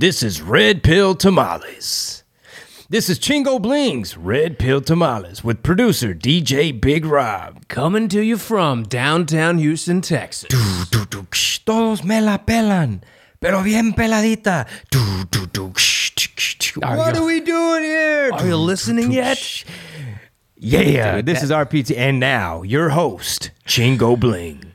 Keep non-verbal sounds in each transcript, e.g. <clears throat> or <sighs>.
This is Red Pill Tamales. This is Chingo Bling's Red Pill Tamales with producer DJ Big Rob. Coming to you from downtown Houston, Texas. Todos me la pelan, pero bien peladita. What are we doing here? Are you listening yet? Yeah, Dude, this that- is RPT. And now, your host, Chingo Bling.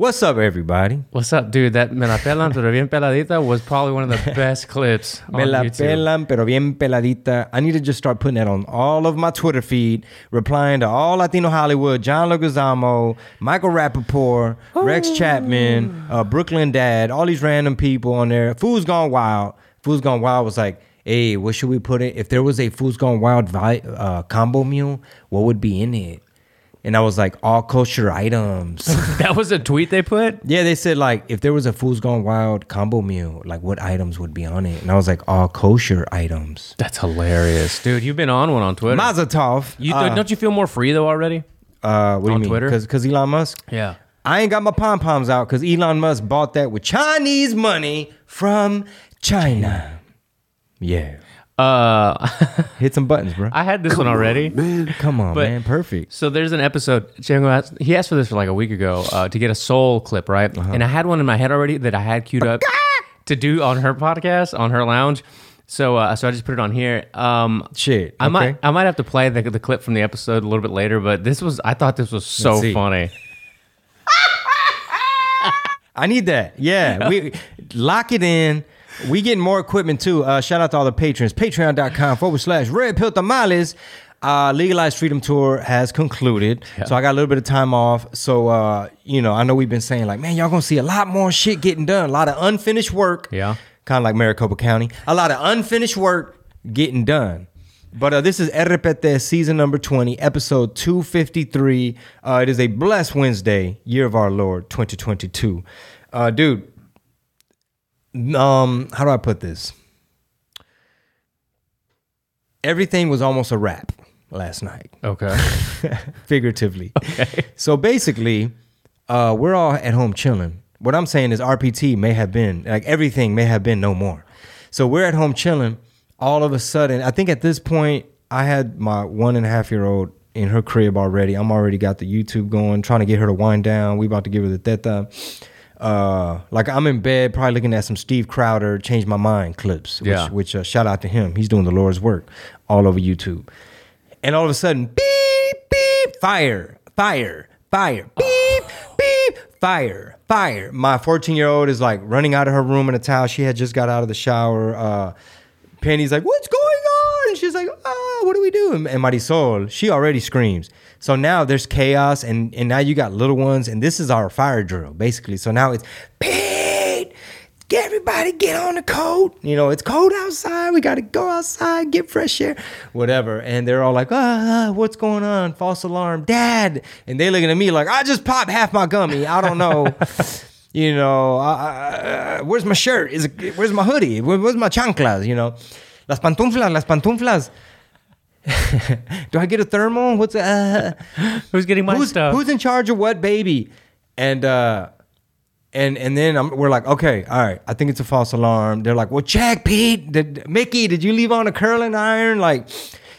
What's up, everybody? What's up, dude? That Me La Pelan Pero Bien Peladita was probably one of the <laughs> best clips on Me la YouTube. pelan, pero bien peladita. I need to just start putting that on all of my Twitter feed, replying to all Latino Hollywood, John Leguizamo, Michael Rappaport, Rex Chapman, uh, Brooklyn Dad, all these random people on there. Food's Gone Wild. Food's Gone Wild was like, hey, what should we put it? If there was a Food's Gone Wild vi- uh, combo meal, what would be in it? And I was like, all kosher items. <laughs> That was a tweet they put? Yeah, they said like if there was a Fools Gone Wild combo meal, like what items would be on it? And I was like, all kosher items. That's hilarious. Dude, you've been on one on Twitter. Mazel tov. you, uh, don't you feel more free, though, already? uh, what do you on mean? Twitter? Because Elon Musk. Yeah. I ain't got my pom poms out because Elon Musk bought that with Chinese money from China. Yeah, Uh, <laughs> hit some buttons, bro. I had this one already. man. Come on, But- man. Perfect. So there's an episode. Django asked, he asked for this for like a week ago uh, to get a soul clip, right? Uh-huh. And I had one in my head already that I had queued up to do on her podcast, on her lounge. So, uh, so I just put it on here. Um, Shit. I might, okay. I might have to play the, the clip from the episode a little bit later, but this was, I thought this was so Let's see. funny. <laughs> I need that. Yeah. We lock it in. We getting more equipment too. Uh, shout out to all the patrons. Patreon.com forward slash red pill tamales. Uh, Legalized Freedom Tour has concluded. So I got a little bit of time off. So uh, you know, I know we've been saying like, man, y'all gonna see a lot more shit getting done. A lot of unfinished work. Yeah. Kind of like Maricopa County. A lot of unfinished work getting done. But uh, this is Errepete season number 20, episode 253. Uh, it is a blessed Wednesday, year of our Lord, 2022. Uh, dude, um, how do I put this? Everything was almost a wrap last night, Okay. <laughs> figuratively. Okay. So basically, uh, we're all at home chilling. What I'm saying is RPT may have been like everything may have been no more. So we're at home chilling. All of a sudden, I think at this point, I had my one and a half year old in her crib already. I'm already got the YouTube going, trying to get her to wind down. We about to give her the teta. Uh, like I'm in bed, probably looking at some Steve Crowder "Change My Mind" clips. Which, Yeah. which uh, shout out to him. He's doing the Lord's work all over YouTube. And all of a sudden, beep, beep, fire, fire, fire, beep, beep, fire, fire. My 14 year old is like running out of her room in a towel. She had just got out of the shower. Uh, Penny's like, what's going on? And she's like, ah, what do we do? And and Marisol, she already screams. So now there's chaos, and, and now you got little ones, and this is our fire drill, basically. So now it's, Pete, get everybody get on the coat. You know, it's cold outside. We got to go outside, get fresh air, whatever. And they're all like, ah, what's going on? False alarm, dad. And they looking at me like, I just popped half my gummy. I don't know. <laughs> you know, uh, uh, where's my shirt? Is it, where's my hoodie? Where, where's my chanclas? You know, las pantuflas, las pantuflas. <laughs> Do I get a thermal? What's uh, <laughs> Who's getting my who's, stuff? who's in charge of what baby? And uh and and then I'm, we're like, okay, all right, I think it's a false alarm. They're like, well, check, Pete, did, Mickey, did you leave on a curling iron? Like,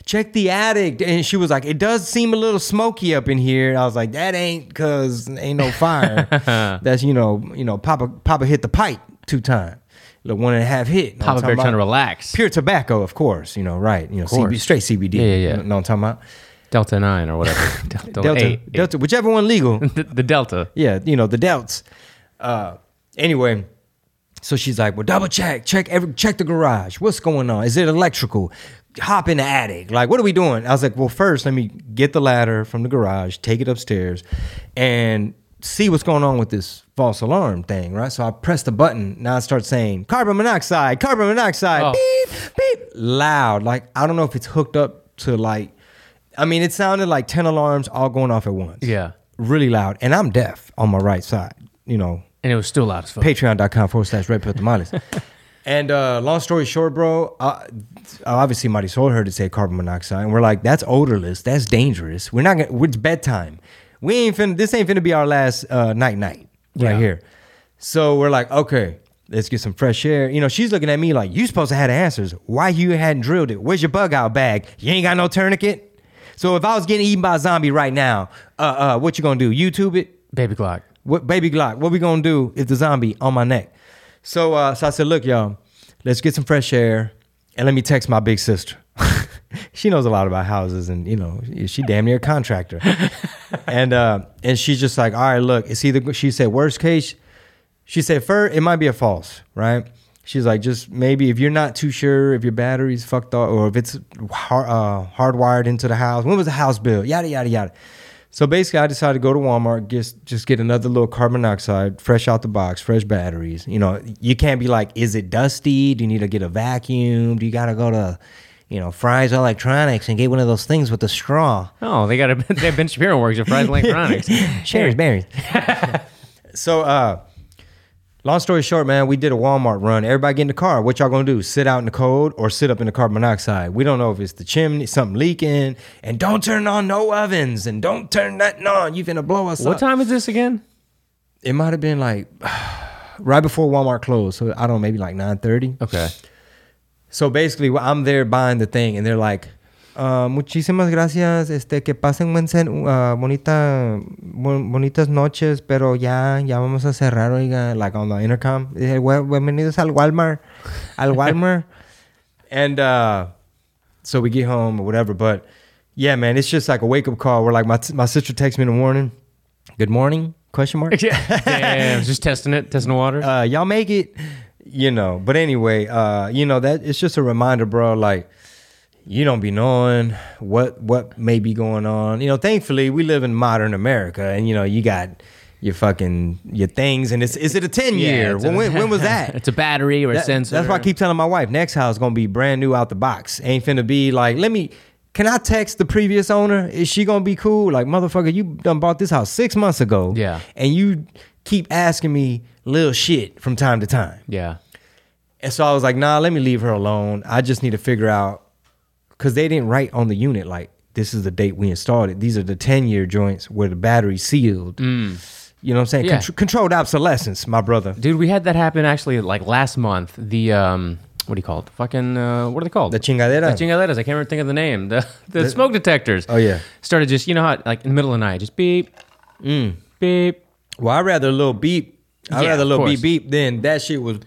check the attic. And she was like, it does seem a little smoky up in here. I was like, that ain't cause ain't no fire. <laughs> That's you know, you know, Papa Papa hit the pipe two times. The one and a half hit. Know Papa Bear trying to relax. Pure tobacco, of course. You know, right? You know. CB, straight CBD. Yeah, yeah, yeah. You know, know what I'm talking about? Delta 9 or whatever. <laughs> Delta, Delta, 8. Delta, whichever one legal. <laughs> The, the Delta. yeah, you know, the delts. Uh, anyway, so she's like, well, double check, check every, check the garage. What's going on? Is it electrical? Hop in the attic. Like, what are we doing? I was like, well, first, let me get the ladder from the garage, take it upstairs, and see what's going on with this false alarm thing, right? So I press the button. Now I start saying carbon monoxide, carbon monoxide, Oh. beep, beep, loud. Like, I don't know if it's hooked up to like, I mean, it sounded like 10 alarms all going off at once Yeah. really loud, and I'm deaf on my right side. You know, And it was still loud as fuck. patreon.com forward slash red pill tamales. <laughs> and uh, long story short, bro, uh, obviously Marisol heard it say carbon monoxide, and we're like, that's odorless, that's dangerous. We're not gonna, it's bedtime. We ain't finna, this ain't finna be our last uh, night night right Yeah. here. So we're like, okay, Let's get some fresh air. You know, she's looking at me like, you supposed to have the answers. Why you hadn't drilled it? Where's your bug out bag? You ain't got no tourniquet? So if I was getting eaten by a zombie right now, uh, uh, what you gonna do? YouTube it? Baby Glock. What baby Glock? What we gonna do if the zombie on my neck? So, uh, so I said, look, y'all, let's get some fresh air, and let me text my big sister. <laughs> she knows a lot about houses, and you know, she damn near a contractor. <laughs> and uh, and she's just like, all right, look, it's either. She said, worst case, she said, first, it might be a false, right? She's like, just maybe if you're not too sure if your battery's fucked up or if it's hard, uh, hardwired into the house. When was the house built? Yada yada yada. So basically, I decided to go to Walmart, just just get another little carbon monoxide, fresh out the box, fresh batteries. You know, you can't be like, is it dusty? Do you need to get a vacuum? Do you got to go to, you know, Fry's Electronics and get one of those things with a straw? Oh, they got a <laughs> they have Ben Shapiro works at Fry's Electronics. <laughs> Sherry's berries. <laughs> so, uh, long story short, man, we did a Walmart run. Everybody get in the car. What y'all gonna do? Sit out in the cold or sit up in the carbon monoxide? We don't know if it's the chimney, something leaking, and don't turn on no ovens and don't turn nothing on. You finna blow us What up. What time is this again? It might have been like <sighs> right before Walmart closed. So I don't know, maybe like nine thirty. Okay. So basically, I'm there buying the thing, and they're like, uh, "Muchísimas gracias, este, que pasen buen cen- uh, bonita, bon- bonitas noches, pero ya, ya vamos a cerrar, oiga, like on the intercom. "Buen- Bienvenidos al Walmart, al Walmart." <laughs> and uh, so we get home or whatever, but yeah, man, it's just like a wake up call. Where like my my sister texts me in the morning, "Good morning?" Question mark. <laughs> Yeah. <laughs> Damn, just testing it, testing the water. uh, y'all make it, you know. But anyway, uh, you know that it's just a reminder, bro. Like you don't be knowing what what may be going on. You know, thankfully we live in modern America, and you know you got your fucking your things, and it's is it a ten year? it's a- when when was that? <laughs> it's a battery or a sensor. That's why I keep telling my wife next house gonna be brand new out the box. Ain't finna be like, let me. Can I text the previous owner? Is she gonna be cool? Like, motherfucker, you done bought this house six months ago. Yeah. And you keep asking me little shit from time to time. Yeah. And so I was like, nah, let me leave her alone. I just need to figure out because they didn't write on the unit like this is the date we installed it. These are the 10 year joints where the battery's sealed. You know what I'm saying? Mm. Yeah. Contr- controlled obsolescence, my brother. Dude, we had that happen actually like last month. The um what do you call it? The fucking uh, what are they called? The chingadera. The chingaderas. I can't remember think of the name. The the, smoke detectors. Oh, yeah. Started just you know how like in the middle of the night, just beep, beep. Well, I'd rather a little beep. I'd Yeah, rather a little beep beep than that shit was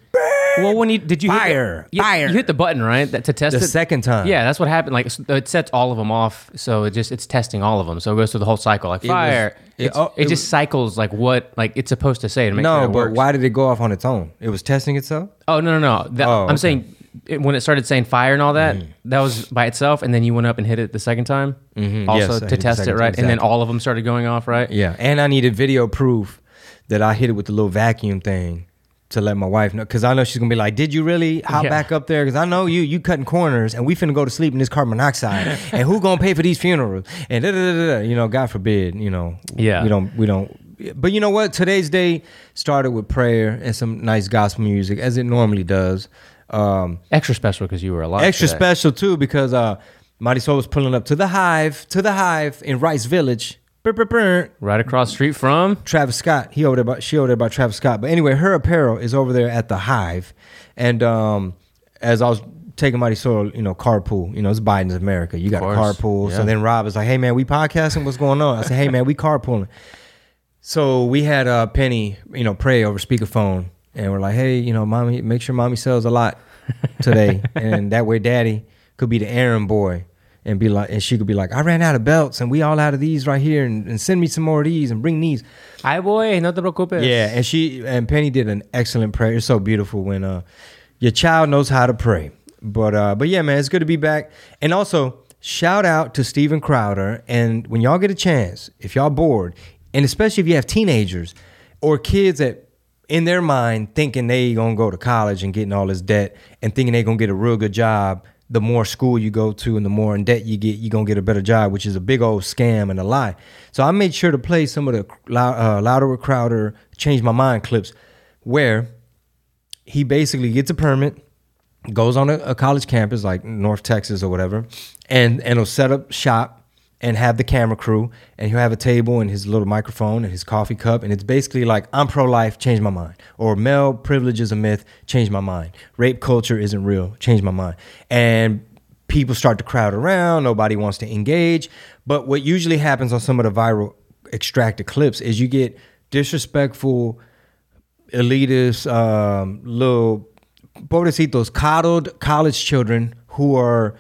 Well, when you did you hit the- Fire, you, fire. You hit the button right that, to test the it. second time. Yeah, that's what happened. Like it sets all of them off, so it just it's testing all of them. So it goes through the whole cycle, like was- fire. it- It's- oh, it, it just was- cycles like what like it's supposed to say to make No, sure it but works. why did it go off on its own? It was testing itself? Oh no no no! That, Oh, I'm okay. saying it, when it started saying fire and all that, Mm. that was by itself, and then you went up and hit it the second time, Mhm. also Yes, to test it right, time, and then all of them started going off right. Yeah. And I needed video proof that I hit it with the little vacuum thing to let my wife know. Because I know she's going to be like, Did you really hop Yeah. back up there? Because I know you, you cutting corners and we finna go to sleep in this carbon monoxide. <laughs> and who to pay for these funerals? And da, da, da, da, da. You know, God forbid, you know. Yeah. We don't, we don't. But you know what? Today's day started with prayer and some nice gospel music, as it normally does. Um, Extra special because you were alive. extra today. special too because uh Marisol was pulling up to the hive to the hive in Rice Village. Right across the street from. Travis Scott. He owed there by she owed there by Travis Scott. But anyway, her apparel is over there at the hive. And um as I was taking Marisol, you know, carpool, you know, it's Biden's America. You got a carpool. Yeah. So then Rob is like, Hey man, we podcasting, what's going on? I said, Hey man, we carpooling. So we had uh, Penny, you know, pray over speakerphone, and we're like, "Hey, you know, mommy, make sure mommy sells a lot today, <laughs> and that way, daddy could be the errand boy, and be like, and she could be like, I ran out of belts, and we all out of these right here, and, and send me some more of these, and bring these. Ay boy, no te preocupes. Yeah, and she and Penny did an excellent prayer. It's so beautiful when uh your child knows how to pray. But uh but yeah, man, it's good to be back. And also, shout out to Steven Crowder. And when y'all get a chance, if y'all bored, and especially if you have teenagers or kids that in their mind thinking they gonna go to college and getting all this debt and thinking they gonna get a real good job. The more school you go to and the more in debt you get, you're gonna get a better job, which is a big old scam and a lie. So I made sure to play some of the uh, Louder Crowder, Change My Mind clips where he basically gets a permit, goes on a, a college campus like North Texas or whatever, and and he'll set up shop and have the camera crew, and he'll have a table and his little microphone and his coffee cup, and it's basically like I'm pro-life, change my mind, or male privilege is a myth, change my mind, rape culture isn't real, change my mind, and people start to crowd around, nobody wants to engage, but what usually happens on some of the viral extracted clips is you get disrespectful, elitist, um, little pobrecitos, coddled college children who are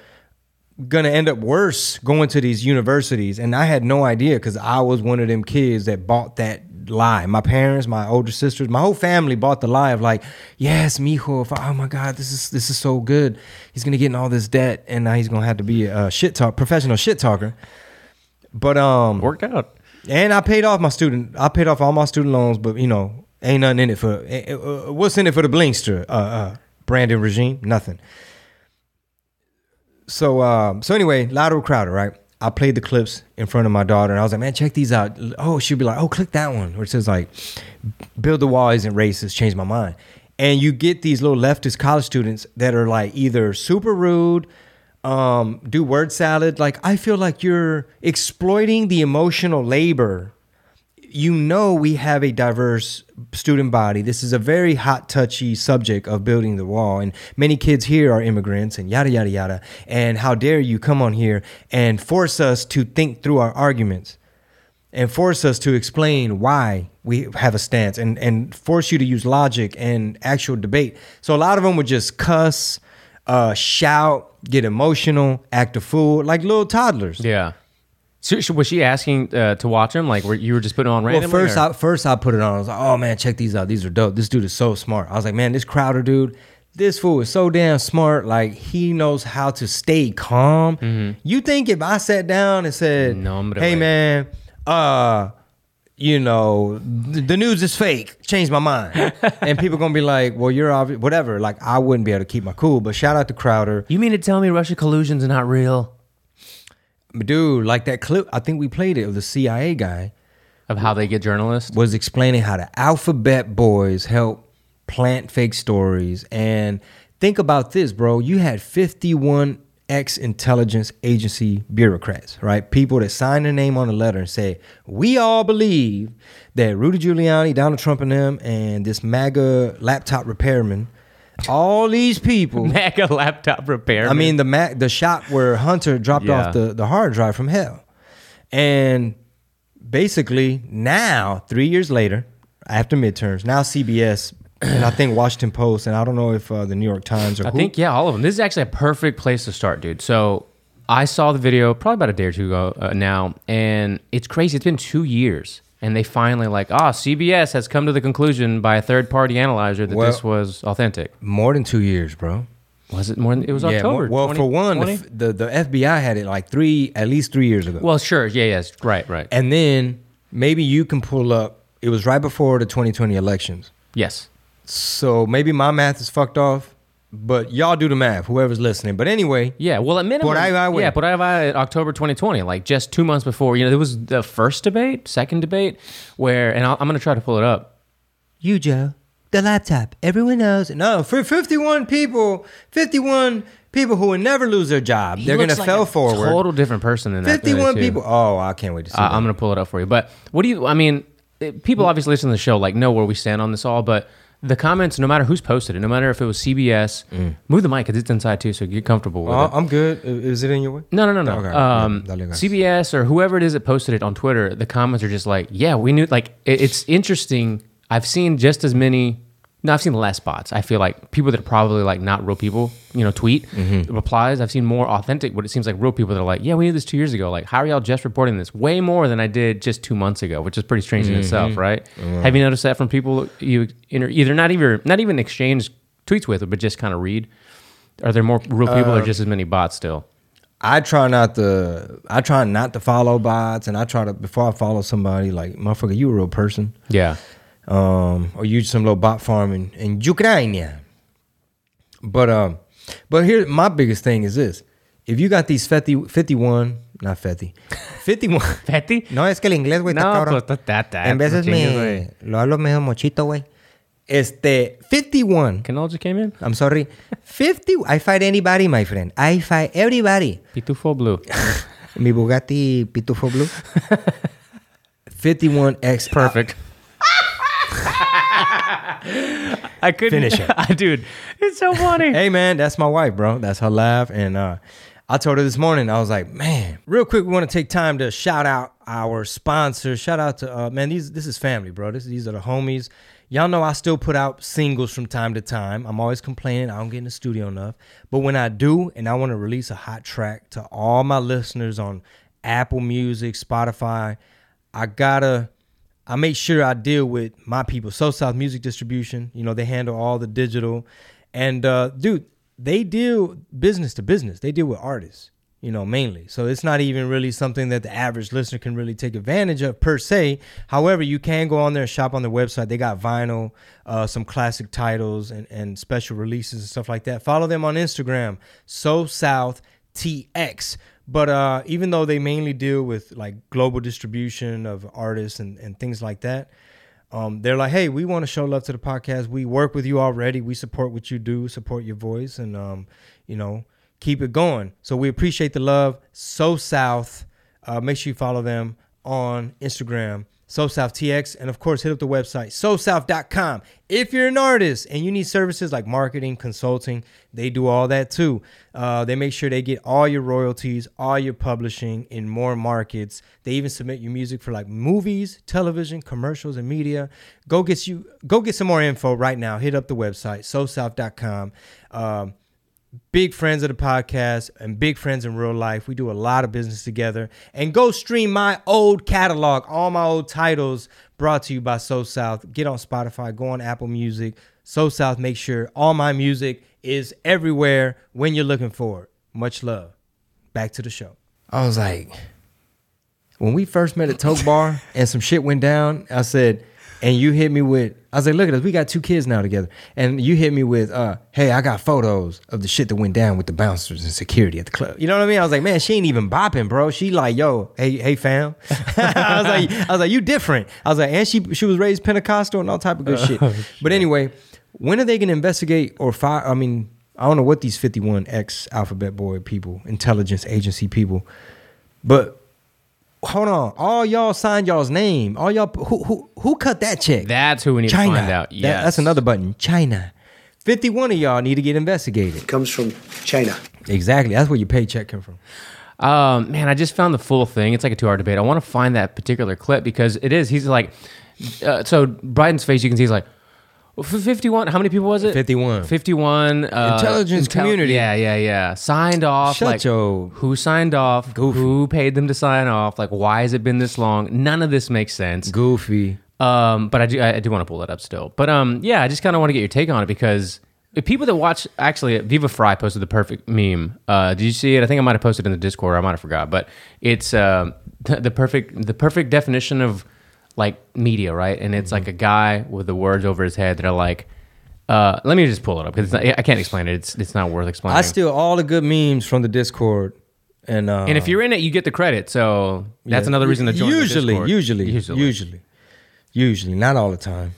gonna end up worse going to these universities. And I had no idea because I was one of them kids that bought that lie. My parents, my older sisters, my whole family bought the lie of like, yes, mijo, I, oh my God, this is this is so good. He's gonna get in all this debt and now he's gonna have to be a shit talk professional shit talker. But um Worked out. and I paid off my student. I paid off all my student loans, but you know, ain't nothing in it for. uh, what's in it for the Blinkster? Uh, uh, Brandon regime, nothing. So, um, so anyway, Louder with Crowder, right? I played the clips in front of my daughter, and I was like, "Man, check these out." Oh, she'd be like, "Oh, click that one," where it says like, "Build the wall isn't racist." Change my mind. And you get these little leftist college students that are like either super rude, um, do word salad. Like I feel like you're exploiting the emotional labor. You know we have a diverse student body. This is a very hot, touchy subject of building the wall, and many kids here are immigrants, and yada yada yada. And how dare you come on here and force us to think through our arguments? and force us to explain why we have a stance and, and force you to use logic and actual debate. So a lot of them would just cuss, uh, shout, get emotional, act a fool, like little toddlers. Yeah. So, so was she asking uh, to watch him? Like, were you were just putting on random. Well, first or- I first I put it on. I was like, oh man, check these out. These are dope. This dude is so smart. I was like, man, this Crowder dude, this fool is so damn smart. Like he knows how to stay calm. You think if I sat down and said, No, hombre, hey way. man, uh, you know, th- the news is fake. Change my mind. <laughs> and people gonna be like, well, you're obvious, whatever. Like I wouldn't be able to keep my cool. But shout out to Crowder, you mean to tell me Russia collusion's are not real? Dude. Like that clip, I think we played it of the CIA guy. Of how they get journalists? was explaining how the alphabet boys help plant fake stories. And think about this, bro. You had 51 ex intelligence agency bureaucrats, right? People that sign their name on a letter and say, We all believe that Rudy Giuliani, Donald Trump, and them, and this MAGA laptop repairman, all these people. <laughs> Mega laptop repair. I mean the Mac, the shop where Hunter dropped Yeah. off the, the hard drive from hell, and basically now three years later, after midterms, now CBS and I think Washington Post and I don't know if uh, the New York Times or I who, think yeah, all of them. This is actually a perfect place to start, dude. So I saw the video probably about a day or two ago uh, now, and it's crazy. It's been two years, and they finally like, ah, CBS has come to the conclusion by a third party analyzer that Well- this was authentic. more than two years, bro. Was it more? Than, it was Yeah, October. more- well, for one, the, the the FBI had it like three, at least three years ago. well, sure, yeah, yes, right, right, and then maybe you can pull up. It was right before the 2020 elections. yes. So maybe my math is fucked off, but y'all do the math, whoever's listening. But anyway, Yeah, well, at minimum, Por ahí va, güey. yeah, por ahí va at October 2020, like just two months before. You know, there was the first debate, second debate, where, and I'll, I'm going to try to pull it up. you, Joe, the laptop. Everyone knows. No, for 51 people, 51 people who will never lose their job, He they're going to looks like fail a forward. Total different person than 51 people. Oh, I can't wait to see Uh, that. I'm gonna pull it up for you. But what do you? I mean, people obviously listen to the show, like know where we stand on this all. But the comments, no matter who's posted it, no matter if it was CBS, move the mic because it's inside too, so get comfortable with Oh, it. I'm good. Is it in your way? No, no, no, no. Okay. Um, Yeah. CBS or whoever it is that posted it on Twitter, the comments are just like, yeah, we knew. Like, it, it's interesting. I've seen just as many. No, I've seen less bots. I feel like people that are probably like not real people, you know, tweet Mm-hmm. replies. I've seen more authentic, what it seems like real people that are like, yeah, we knew this two years ago. Like, how are y'all just reporting this? Way more than I did just two months ago, which is pretty strange Mm-hmm. in itself, right? Have you noticed that from people you inter- either not even not even exchange tweets with, but just kind of read? Are there more real people Uh, or just as many bots still? I try not to. I try not to follow bots, and I try to before I follow somebody like motherfucker. You a real person, Yeah. Um, or you some little bot farm in, in Ukraine. But um, but here my biggest thing is this: if you got these 50, 51, not 50, <laughs> 51. <laughs> Petty? No, es que el inglés, güey, está No, cabrón. pues, ta- ta- en veces me lo hablo medio mochito, güey. Este, 51. Canal just came in? I'm sorry. 50. I fight anybody, my friend. I fight everybody. Pitufo Blue. <laughs> Mi Bugatti Pitufo Blue. 51X. Perfect. I couldn't Finish it. <laughs> dude. It's so funny. Hey man, that's my wife, bro. That's her laugh. And uh, I told her this morning, I was like, man, real quick, we want to take time to shout out our sponsors. Shout out to uh, man, these this is family, bro. This these are the homies. Y'all know I still put out singles from time to time. I'm always complaining I don't get in the studio enough. But when I do, and I want to release a hot track to all my listeners on Apple Music, Spotify, I gotta I make sure I deal with my people. So South Music Distribution, you know, they handle all the digital. And uh, dude, they deal business to business. They deal with artists, you know, mainly. So it's not even really something that the average listener can really take advantage of per se. However, you can go on there and shop on their website. They got vinyl, uh, some classic titles, and, and special releases and stuff like that. Follow them on Instagram, So South TX. But uh, even though they mainly deal with like global distribution of artists and, and things like that, um, they're like, hey, we want to show love to the podcast. We work with you already. We support what you do, support your voice, and um, you know, keep it going. So we appreciate the love. So South, uh, make sure you follow them on Instagram. So South TX, and of course, hit up the website SoSouth.com. If you're an artist and you need services like marketing, consulting, they do all that too. Uh, they make sure they get all your royalties, all your publishing in more markets. They even submit your music for like movies, television, commercials, and media. Go get you go get some more info right now. Hit up the website SoSouth.com. big friends of the podcast and big friends in real life. We do a lot of business together. And go stream my old catalog, all my old titles brought to you by So South. Get on Spotify, go on Apple Music. So South, make sure all my music is everywhere when you're looking for it. Much love. Back to the show. I was like, when we first met at Toke Bar and some shit went down, I said, and you hit me with, I was like, look at us, we got two kids now together. And you hit me with, uh, hey, I got photos of the shit that went down with the bouncers and security at the club. You know what I mean? I was like, man, she ain't even bopping, bro. She like, yo, hey, hey, fam. <laughs> I was like, I was like, you different. I was like, and she she was raised Pentecostal and all type of good shit. <laughs> But anyway, when are they gonna investigate or fire? I mean, I don't know what these 51X alphabet boy people, intelligence agency people, but hold on, all y'all signed y'all's name. All y'all who who who cut that check? That's who we need China. to find out. That- that's another button. China. 51 of y'all need to get investigated. comes from China. Exactly. That's where your paycheck come from. Um, man, I just found the full thing. It's like a two-hour debate. I want to find that particular clip because it is. He's like, uh, so Biden's face. You can see he's like, "Well, f- fifty-one. How many people was it? 51. Fifty-one. Uh, Intelligence community. Yeah, yeah, yeah. Signed off. Shut like, your- who signed off? Goofy. Who paid them to sign off? Like, why has it been this long? None of this makes sense. Goofy. Um, but I do I do want to pull that up still. But um, yeah, I just kind of want to get your take on it because if people that watch actually Viva Frei posted the perfect meme. Uh, did you see it? I think I might have posted in the Discord. I might have forgot, but it's uh, <laughs> the perfect the perfect definition of like media, right? And it's like a guy with the words over his head that are like. Uh, let me just pull it up because I can't explain it. It's it's not worth explaining. I steal all the good memes from the Discord. And uh, and if you're in it, you get the credit. So that's yeah. another reason to join. Usually, usually, usually, usually, usually, not all the time.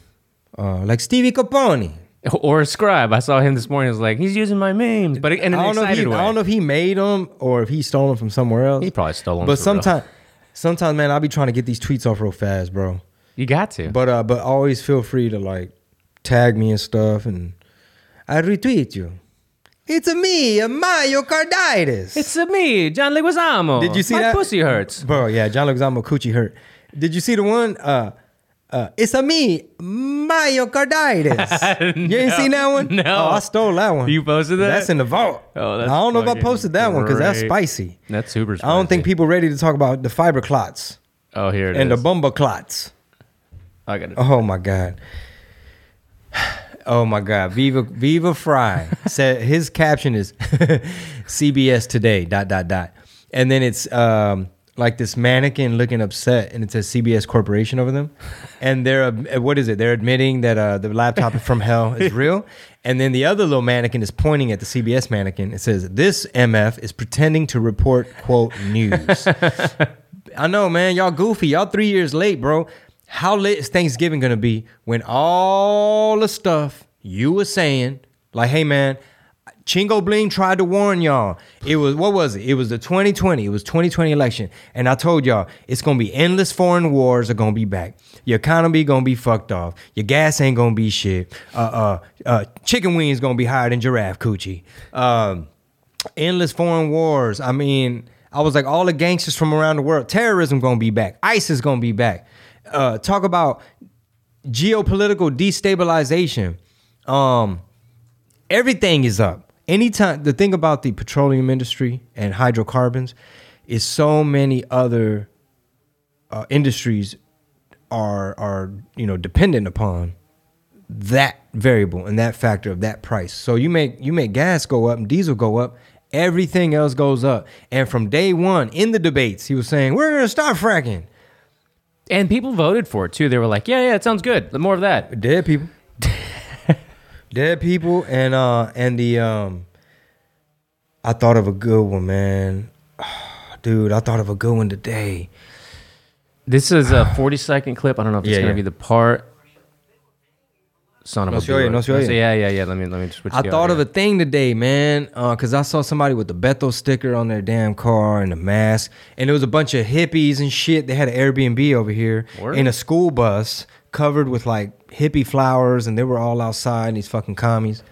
Uh, like Stevie Capone. <laughs> Or a scribe. I saw him this morning. I was like, he's using my memes, but in an I don't know if he, excited way. I don't know if he made them or if he stole them from somewhere else. He probably stole them. But sometimes, sometimes, man, I'll be trying to get these tweets off real fast, bro. You got to. But uh, but always feel free to like tag me and stuff, and I retweet you. It's a me, a myocarditis. it's a me, John Leguizamo. Did you see my that? pussy hurts. bro. Yeah, John Leguizamo coochie hurt. Did you see the one? Uh, uh, it's a me, myocarditis. <laughs> You ain't seen that one? No. Oh, I stole that one. You posted that? That's in the vault. Oh, that's I don't know if I posted that one because that's spicy. That's super spicy. I don't think people ready to talk about the fiber clots Oh, here it and the is. bumba clots. I got it. Oh my god. <sighs> Oh my god. Viva Viva Frei <laughs> said his caption is <laughs> CBS today dot dot dot. And then it's um like this mannequin looking upset and it says CBS Corporation over them. And they're uh, what is it? They're admitting that uh, the laptop from hell is <laughs> real. And then the other little mannequin is pointing at the CBS mannequin. It says this MF is pretending to report quote news. <laughs> I know, man. Y'all goofy. Y'all three years late, bro. How late is Thanksgiving gonna be when all the stuff you were saying, like, hey, man, Chingo Bling tried to warn y'all. It was what was it? It was the 2020. It was 2020 election, and I told y'all it's gonna be endless foreign wars are gonna be back. Your economy gonna be fucked off. Your gas ain't gonna be shit. Uh, uh, uh chicken wings gonna be higher than giraffe coochie. Um, endless foreign wars. I mean, I was like all the gangsters from around the world. Terrorism gonna be back. ISIS gonna be back. Uh, talk about geopolitical destabilization. Um, everything is up. Anytime the thing about the petroleum industry and hydrocarbons is so many other uh, industries are are you know dependent upon that variable and that factor of that price. So you make you make gas go up and diesel go up, everything else goes up. And from day one in the debates, he was saying we're going to stop fracking. And people voted for it too. They were like, "Yeah, yeah, it sounds good. More of that." Dead people. Dead people and uh and the um I thought of a good one, man. <sighs> Dude, I thought of a good one today. This is a 40 second clip. I don't know if it's Yeah, gonna yeah. be the part. Son of No a oye, bitch. no oye. Yeah, yeah, yeah. Let me let me switch. I the thought of a thing today, man, because I saw somebody with the Bethel sticker on their damn car and a mask, and there was a bunch of hippies and shit. They had an Airbnb over here Word. in a school bus covered with like hippie flowers, and they were all outside. These fucking commies.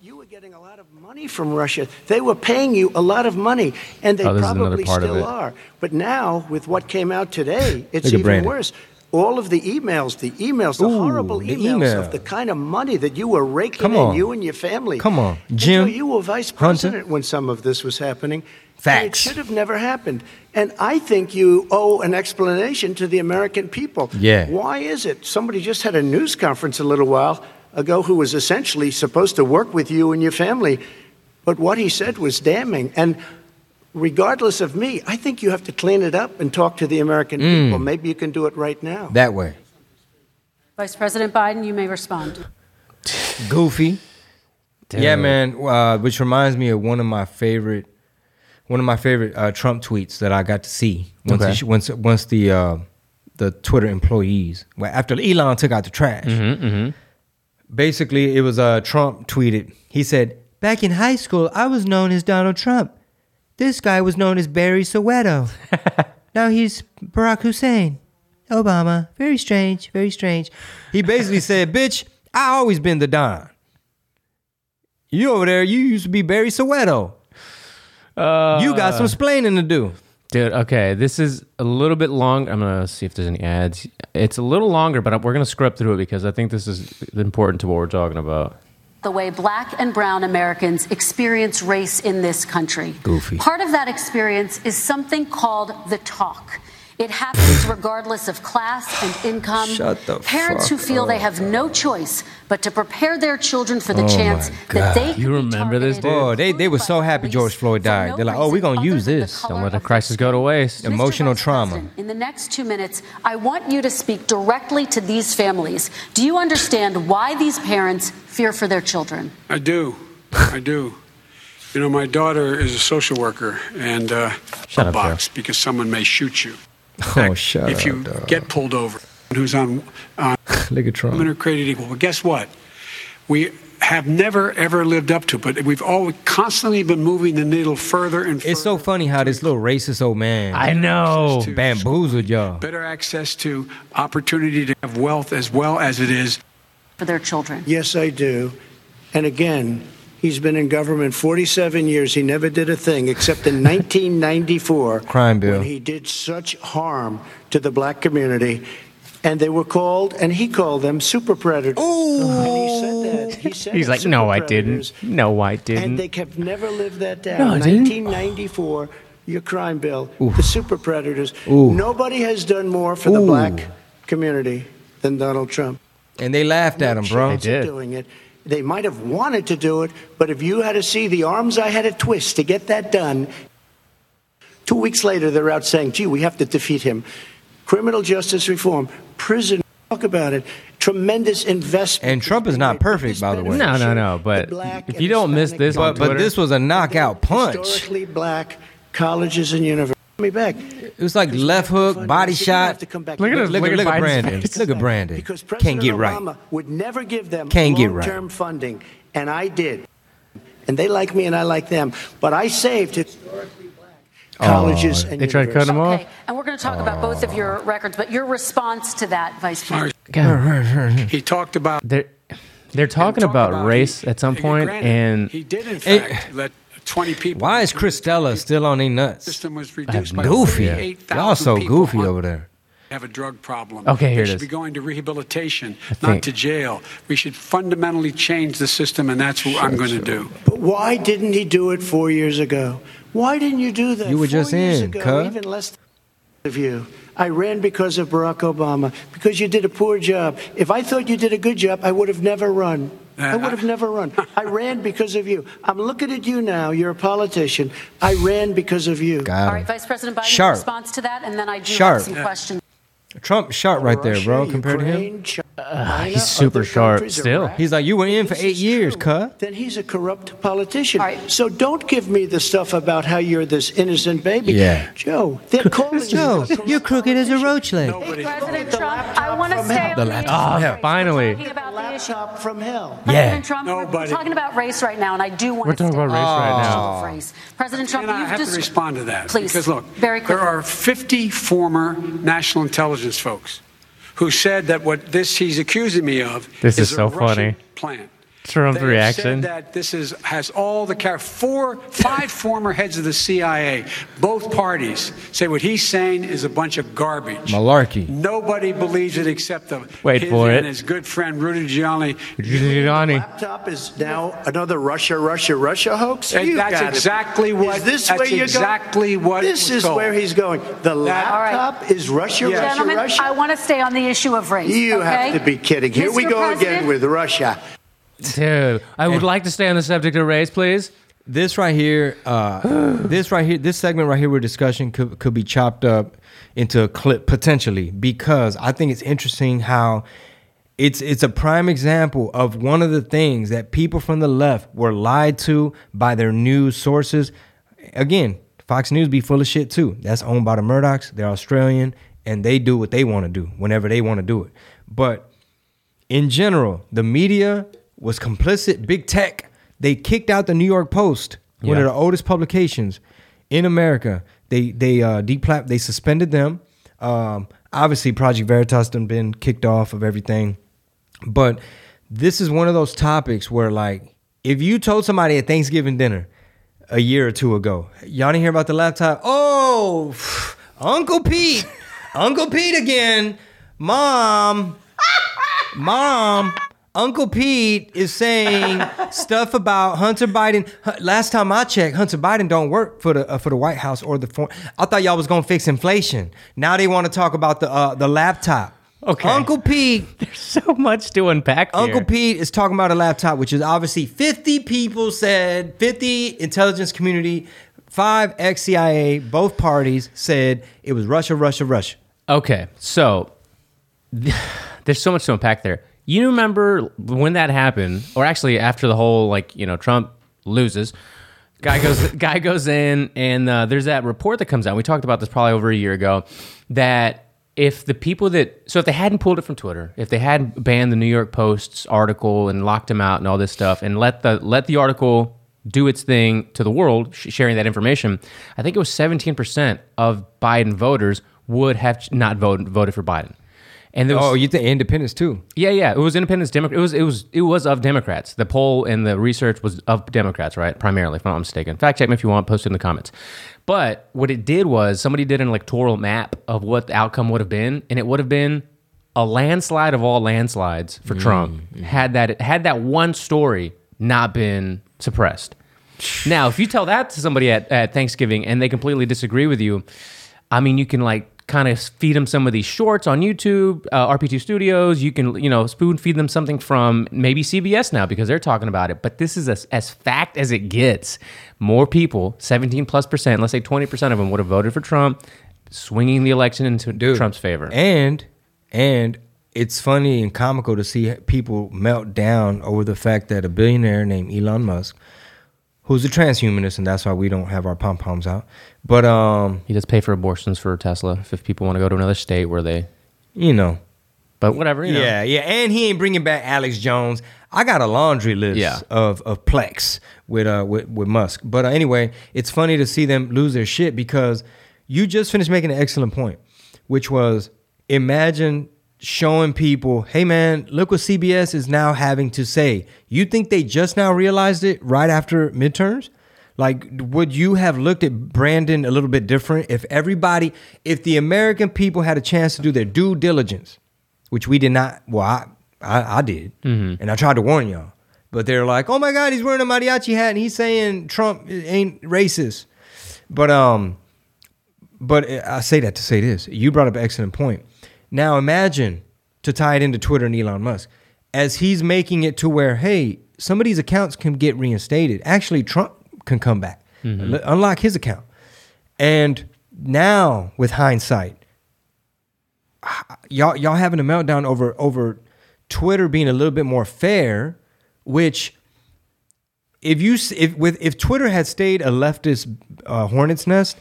You were getting a lot of money from Russia. They were paying you a lot of money, and they Oh, this is another probably part still are. But now, with what came out today, <laughs> it's even Brandon. worse. All of the emails, the emails, the Ooh, horrible the emails email. of the kind of money that you were raking Come in, on. you and your family. Come on. And Jim, Joe, you were vice Hunter. president when some of this was happening. And Facts. it should have never happened. And I think you owe an explanation to the American people. Yeah. Why is it? Somebody just had a news conference a little while ago who was essentially supposed to work with you and your family, but what he said was damning. And regardless of me, I think you have to clean it up and talk to the American Mm. people. Maybe you can do it right now. That way, Vice President Biden, you may respond. goofy. Yeah, man. Uh, which reminds me of one of my favorite, one of my favorite uh, Trump tweets that I got to see once Okay. he, once once the uh, the Twitter employees well, after Elon took out the trash. Mm-hmm, Basically, it was uh, Trump tweeted. He said, "Back in high school, I was known as Donald Trump. This guy was known as Barry Soetoro. <laughs> now he's Barack Hussein." Obama. Very strange. Very strange. He basically said, Bitch, I always been the Don. You over there, you used to be Barry Soetoro. Uh, you got some splaining to do. Dude, okay, this is a little bit long. I'm gonna see if there's any ads. It's a little longer, but we're gonna scrub through it because I think this is important to what we're talking about. The way black and brown Americans experience race in this country. Goofy. Part of that experience is something called the talk. It happens regardless of class and income. Shut the Parents fuck who feel they have no choice but to prepare their children for the Oh chance that they God. could You be remember this, targeted, dude? Boy, they- they were so happy George Floyd died. no They're like, "Oh, we reason gonna use this. Don't let the crisis go to waste. Mr. Emotional Vice trauma. President, In the next two minutes, I want you to speak directly to these families. Do you understand why these parents fear for their children? I do. I do. You know, my daughter is a social worker, and uh, Shut a up, box because someone may shoot you. Oh, shut if you up, dog. get pulled over, who's on on Look at Trump. women are created equal. But guess what? We have never ever lived up to, it, but we've always constantly been moving the needle further and further. It's so funny how this little racist old man I know. bamboozled y'all. better access to opportunity to have wealth as well as it is For their children. Yes, I do. And again, he's been in government 47 years. He never did a thing except in 1994 <laughs> Crime bill. when he did such harm to the black community. And they were called, and he called them super predators. And he said that. He said He's like, super no, I didn't. No, I didn't. And they have never lived that down. No, I didn't. 1994, your crime bill, the super predators. Ooh. Nobody has done more for the black community than Donald Trump. And they laughed at him, bro. They did. doing it. They might have wanted to do it, but if you had to see the arms I had to twist to get that done, two weeks later they're out saying, "Gee, we have to defeat him." Criminal justice reform, prison. Talk about it. Tremendous investment. And Trump is not perfect, by the way. No, no, no, but if you don't miss this on But but this was a knockout punch. Historically black colleges and universities. Me back. It was like left hook, body shot. Look at Look, look, look at look at Brandon. face. Look at Brandon. Because Can't get right. Obama would never give them Can't get right. long-term funding, and I did. and they like me and I like them. But I saved historically black oh, colleges and They tried to cut universities. him off. Okay, and we're going to talk about oh. both of your records, but your response to that, Vice President. <laughs> He talked about They're they're talking talk about, race he- at some point, granted, and he did in It- fact let 20 people. Why is Christella still on their nuts? System was reduced by Goofy. Y'all so goofy over there. have a drug problem. Okay, here they it should is. be going to rehabilitation, think- not to jail. We should fundamentally change the system, and that's what I'm going to do. But why didn't he do it four years ago? Why didn't you do that? You were four just years in, ago, cuh. even less of you. I ran because of Barack Obama because you did a poor job. If I thought you did a good job, I would have never run. I would have never run. I ran because of you. I'm looking at you now. You're a politician. I ran because of you. Got All him. Vice President Biden, Sharp. response to that, and then I do Sharp. have some questions. Trump sharp right there, bro. Russia, Compared to him, Ukraine, ah, China, he's super sharp still. Iraq. he's like, you were in for eight years, true. cuh. Then he's a corrupt politician. All right. So don't give me the stuff about how you're this innocent baby. Yeah. Joe, they're <laughs> calling Joe, you. a you're crooked as a roach leg. Nobody. President Trump, I want to from stay hell. The the laptop. Oh, of finally. We're talking about the issue. Laptop from hell. Yeah. President Trump, we're- we're talking about race right now, and I do want We're to talking about race right now. issue of race. President Trump, And I you've have to respond to that. Please, Because look, very quickly. there are 50 former national intelligence folks who said that what this he's accusing me of This is a so Russian funny. Plan. Trump's They reaction. Said that this is has all the char- four, five former heads of the CIA, both parties say what he's saying is a bunch of garbage. Malarkey. Nobody believes it except the Wait his for and his good friend Rudy Giuliani. Giuliani. Laptop is now another Russia, Russia, Russia hoax. And You that's exactly what- Is this that's where you're exactly going? what This is told. where he's going. The That- All right. laptop is Russia, Yeah. Russia, Gentlemen, Russia. I want to stay on the issue of race. you okay? have to be kidding. Here we go President, again with Russia. Dude, I would like to stay on the subject of race, please. This right here, uh, <gasps> this right here, this segment right here, we're discussing could could be chopped up into a clip potentially because I think it's interesting how it's it's a prime example of one of the things that people from the left were lied to by their news sources. Again, Fox News be full of shit too. That's owned by the Murdochs. They're Australian and they do what they want to do whenever they want to do it. But in general, the media was complicit. Big tech, they kicked out the New York Post, one of the oldest publications in America. They they uh, deplat they suspended them. Um, obviously, Project Veritas done been kicked off of everything, but this is one of those topics where, like, if you told somebody at Thanksgiving dinner a year or two ago, y'all didn't hear about the laptop. Oh, <sighs> Uncle Pete, Uncle Pete again, Mom. Mom, Uncle Pete is saying <laughs> stuff about Hunter Biden. Last time I checked, Hunter Biden don't work for the uh, for the White House or the. For- I thought y'all was gonna fix inflation. Now they want to talk about the uh, the laptop. Okay. Uncle Pete. <laughs> There's so much to unpack here. Uncle Pete is talking about a laptop, which is obviously 50 people said, 50 intelligence community, five ex CIA, both parties said it was Russia, Russia, Russia. Okay, so <sighs> there's so much to unpack there. You remember when that happened, or actually after the whole like you know Trump loses, guy goes <laughs> guy goes in and uh, there's that report that comes out. We talked about this probably over a year ago that if the people that so if they hadn't pulled it from Twitter, if they had banned the New York Post's article and locked him out and all this stuff, and let the let the article do its thing to the world, sh- sharing that information, I think it was 17% of Biden voters would have not voted voted for Biden. And there was, Oh, you think independence too? yeah, yeah, it was independents. Democrat. It was it was it was of Democrats. The poll and the research was of Democrats, right? Primarily, if I'm not mistaken. Fact check me if you want. Post it in the comments. But what it did was somebody did an electoral map of what the outcome would have been, and it would have been a landslide of all landslides for mm, Trump mm. had that had that one story not been suppressed. Now, if you tell that to somebody at, at Thanksgiving and they completely disagree with you, I mean, you can like kind of feed them some of these shorts on YouTube, uh, RP2 Studios. You can, you know, spoon feed them something from maybe CBS now because they're talking about it. But this is as, as fact as it gets. More people, 17 plus percent, let's say 20% of them would have voted for Trump, swinging the election into Dude. Trump's favor. And and it's funny and comical to see people melt down over the fact that a billionaire named Elon Musk, who's a transhumanist, and that's why we don't have our pom poms out. But um, he does pay for abortions for Tesla if people want to go to another state where they. you know, But whatever, you know. Yeah, yeah, and he ain't bringing back Alex Jones. I got a laundry list Yeah. of of Plex with uh with, with Musk. But uh, anyway, it's funny to see them lose their shit because you just finished making an excellent point, which was imagine showing people, hey man, look what CBS is now having to say. You think they just now realized it right after midterms? Like, would you have looked at Brandon a little bit different if everybody, if the American people had a chance to do their due diligence, which we did not? Well, I, I, I did, and I tried to warn y'all, but they're like, "Oh my God, he's wearing a mariachi hat and he's saying Trump ain't racist." But um, but I say that to say this. You brought up an excellent point. Now imagine to tie it into Twitter and Elon Musk, as he's making it to where, hey, some of these accounts can get reinstated. Actually, Trump can come back, L- unlock his account. And now, with hindsight, y'all y'all having a meltdown over over Twitter being a little bit more fair, which if you if with if Twitter had stayed a leftist uh, hornet's nest,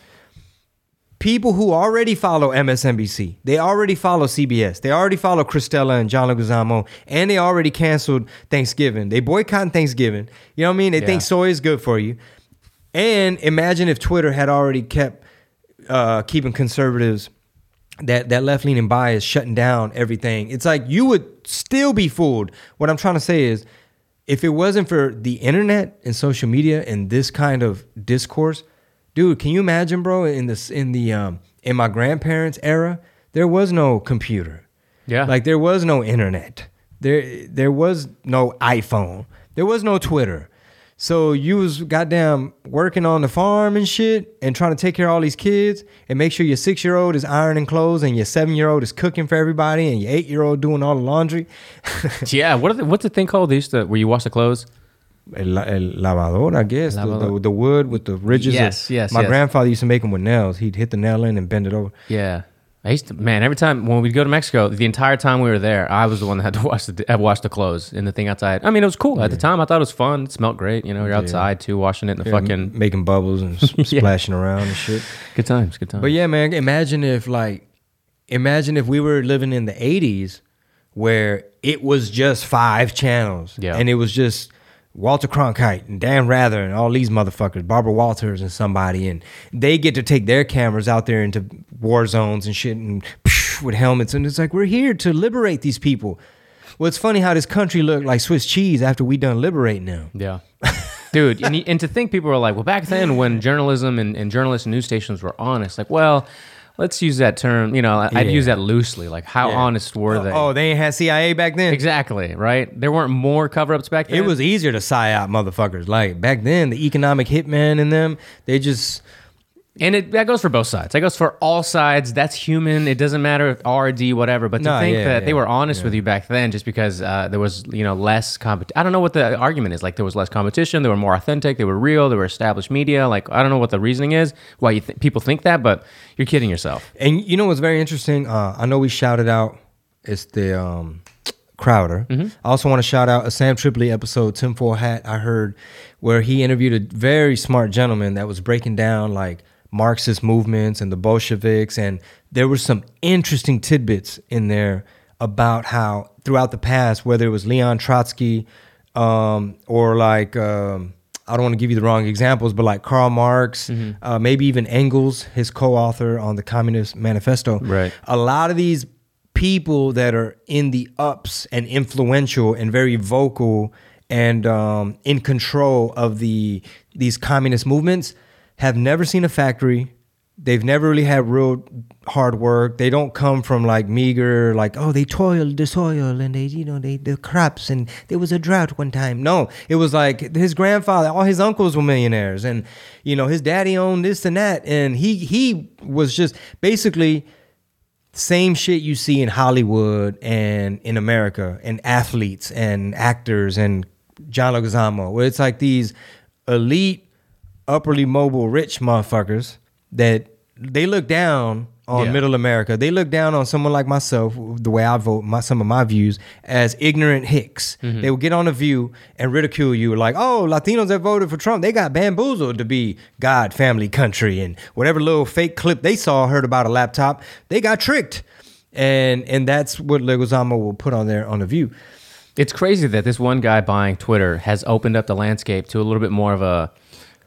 people who already follow MSNBC, they already follow CBS, they already follow Christella and John Leguizamo, and they already canceled Thanksgiving. They boycotting Thanksgiving. You know what I mean? They think Yeah. soy is good for you. And imagine if Twitter had already kept uh, keeping conservatives that that left leaning bias shutting down everything. It's like you would still be fooled. What I'm trying to say is, if it wasn't for the internet and social media and this kind of discourse, dude, can you imagine, bro? In this in the um in my grandparents' era, there was no computer. Yeah. like there was no internet. There there was no iPhone. There was no Twitter. So you was goddamn working on the farm and shit and trying to take care of all these kids and make sure your six year old is ironing clothes and your seven year old is cooking for everybody and your eight year old doing all the laundry. <laughs> Yeah. What are the, what's the thing called? They used to where you wash the clothes. El, el lavador, I guess. The, the, the wood with the ridges. of- Yes, yes, My yes. grandfather used to make them with nails. He'd hit the nail in and bend it over. Yeah. I used to, man, every time when we'd go to Mexico, the entire time we were there, I was the one that had to wash the wash the clothes in the thing outside. I mean, it was cool at the time. I thought it was fun. It smelled great. You know, you're outside too, washing it in the Yeah, fucking making bubbles and <laughs> splashing around and shit. good times. Good times. But yeah, man, imagine if like imagine if we were living in the 80s where it was just five channels. Yeah. And it was just Walter Cronkite and Dan Rather and all these motherfuckers, Barbara Walters and somebody, and they get to take their cameras out there into war zones and shit and with helmets. And it's like, we're here to liberate these people. Well, it's funny how this country looked like Swiss cheese after we done liberating them. Yeah. Dude, and, and to think people were like, well, back then when journalism and, and journalists and news stations were honest, like, well, let's use that term, you know, I'd Yeah. use that loosely. Like, how honest were oh, they? Oh, they ain't had CIA back then? exactly, right? There weren't more cover ups back then. It was easier to psyop motherfuckers. Like back then, the economic hitman in them, they just And it, that goes for both sides. That goes for all sides. That's human. It doesn't matter if R, D, whatever. But to No, think yeah, that they were honest with you back then just because uh, there was, you know, less competition. I don't know what the argument is. Like there was less competition. They were more authentic. They were real. They were established media. Like I don't know what the reasoning is why you th- people think that, but you're kidding yourself. and you know what's very interesting. Uh, I know we shouted out it's the um, Crowder. Mm-hmm. I also want to shout out a Sam Tripoli episode, Tinfoil Hat. I heard where he interviewed a very smart gentleman that was breaking down like Marxist movements and the Bolsheviks, and there were some interesting tidbits in there about how throughout the past, whether it was Leon Trotsky um, or like um, I don't want to give you the wrong examples, but like Karl Marx, uh, maybe even Engels, his co-author on the Communist Manifesto. Right. A lot of these people that are in the ups and influential and very vocal and um, in control of the these communist movements have never seen a factory. They've never really had real hard work. They don't come from like meager, like oh they toiled the soil and they you know they the crops and there was a drought one time. No, it was like his grandfather, all his uncles were millionaires, and you know his daddy owned this and that, and he he was just basically same shit you see in Hollywood and in America and athletes and actors and John Leguizamo, where it's like these elite, upperly mobile, rich motherfuckers that they look down on Yeah. middle America. They look down on someone like myself, the way I vote, my, some of my views, as ignorant hicks. Mm-hmm. They will get on a view and ridicule you like, oh, Latinos that voted for Trump, they got bamboozled to be God, family, country, and whatever little fake clip they saw, heard about a laptop, they got tricked. and and that's what Leguizamo will put on there on the View. It's crazy that this one guy buying Twitter has opened up the landscape to a little bit more of a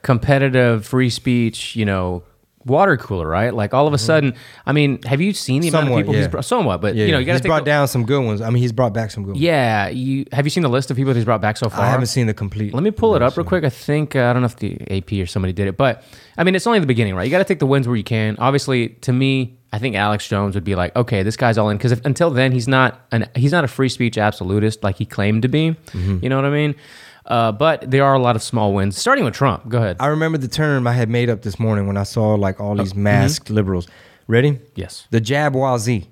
competitive free speech, you know, water cooler, right? Like all of a sudden, I mean, have you seen the amount of Mm-hmm. People yeah. he's brought? Somewhat, but Yeah, you know, you got to he's brought down some good ones. I mean, he's brought back some good ones. Yeah, you have you seen the list of people that he's brought back so far? I haven't seen the complete. Let me pull it up real quick. I think uh, I don't know if the AP or somebody did it, but I mean, it's only the beginning, right? You got to take the wins where you can. Obviously, to me, I think Alex Jones would be like, okay, this guy's all in because until then, he's not an he's not a free speech absolutist like he claimed to be. Mm-hmm. You know what I mean? Uh, but there are a lot of small wins, starting with Trump. Go ahead. I remember the term I had made up this morning when I saw like all these masked liberals. Ready? yes. The jab Jabwazi.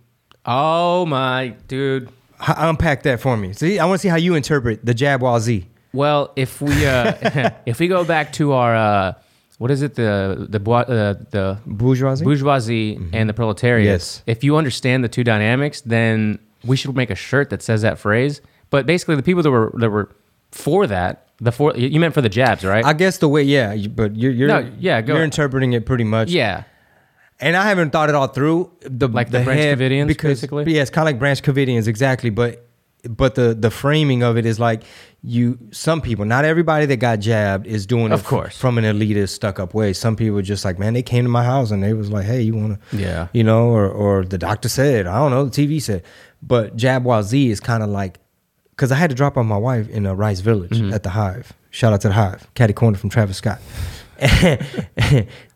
Oh my dude. H- Unpack that for me. See, I want to see how you interpret the Jabwazi. Well, if we uh, <laughs> if we go back to our uh, what is it the the boi- uh, the Bourgeoisie. bourgeoisie and the proletariat. Yes. If you understand the two dynamics, then we should make a shirt that says that phrase. But basically, the people that were that were for that, the for you meant for the jabs, right? I guess the way, yeah, but you're you're No, yeah, go you're ahead. interpreting it pretty much. yeah. and I haven't thought it all through. The Like the Branch head- Covidians, because, basically? Yeah, it's kind of like Branch Covidians, exactly. But but the the framing of it is like you. Some people, not everybody that got jabbed is doing Of it f- course. from an elitist, stuck up way. Some people are just like, man, they came to my house and they was like, hey, you want to, Yeah. you know, or or the doctor said, I don't know, the TV said. But Jab Z is kind of like, because I had to drop off my wife in a Rice Village Mm-hmm. at the Hive. Shout out to the Hive, Caddy Corner from Travis Scott. <laughs>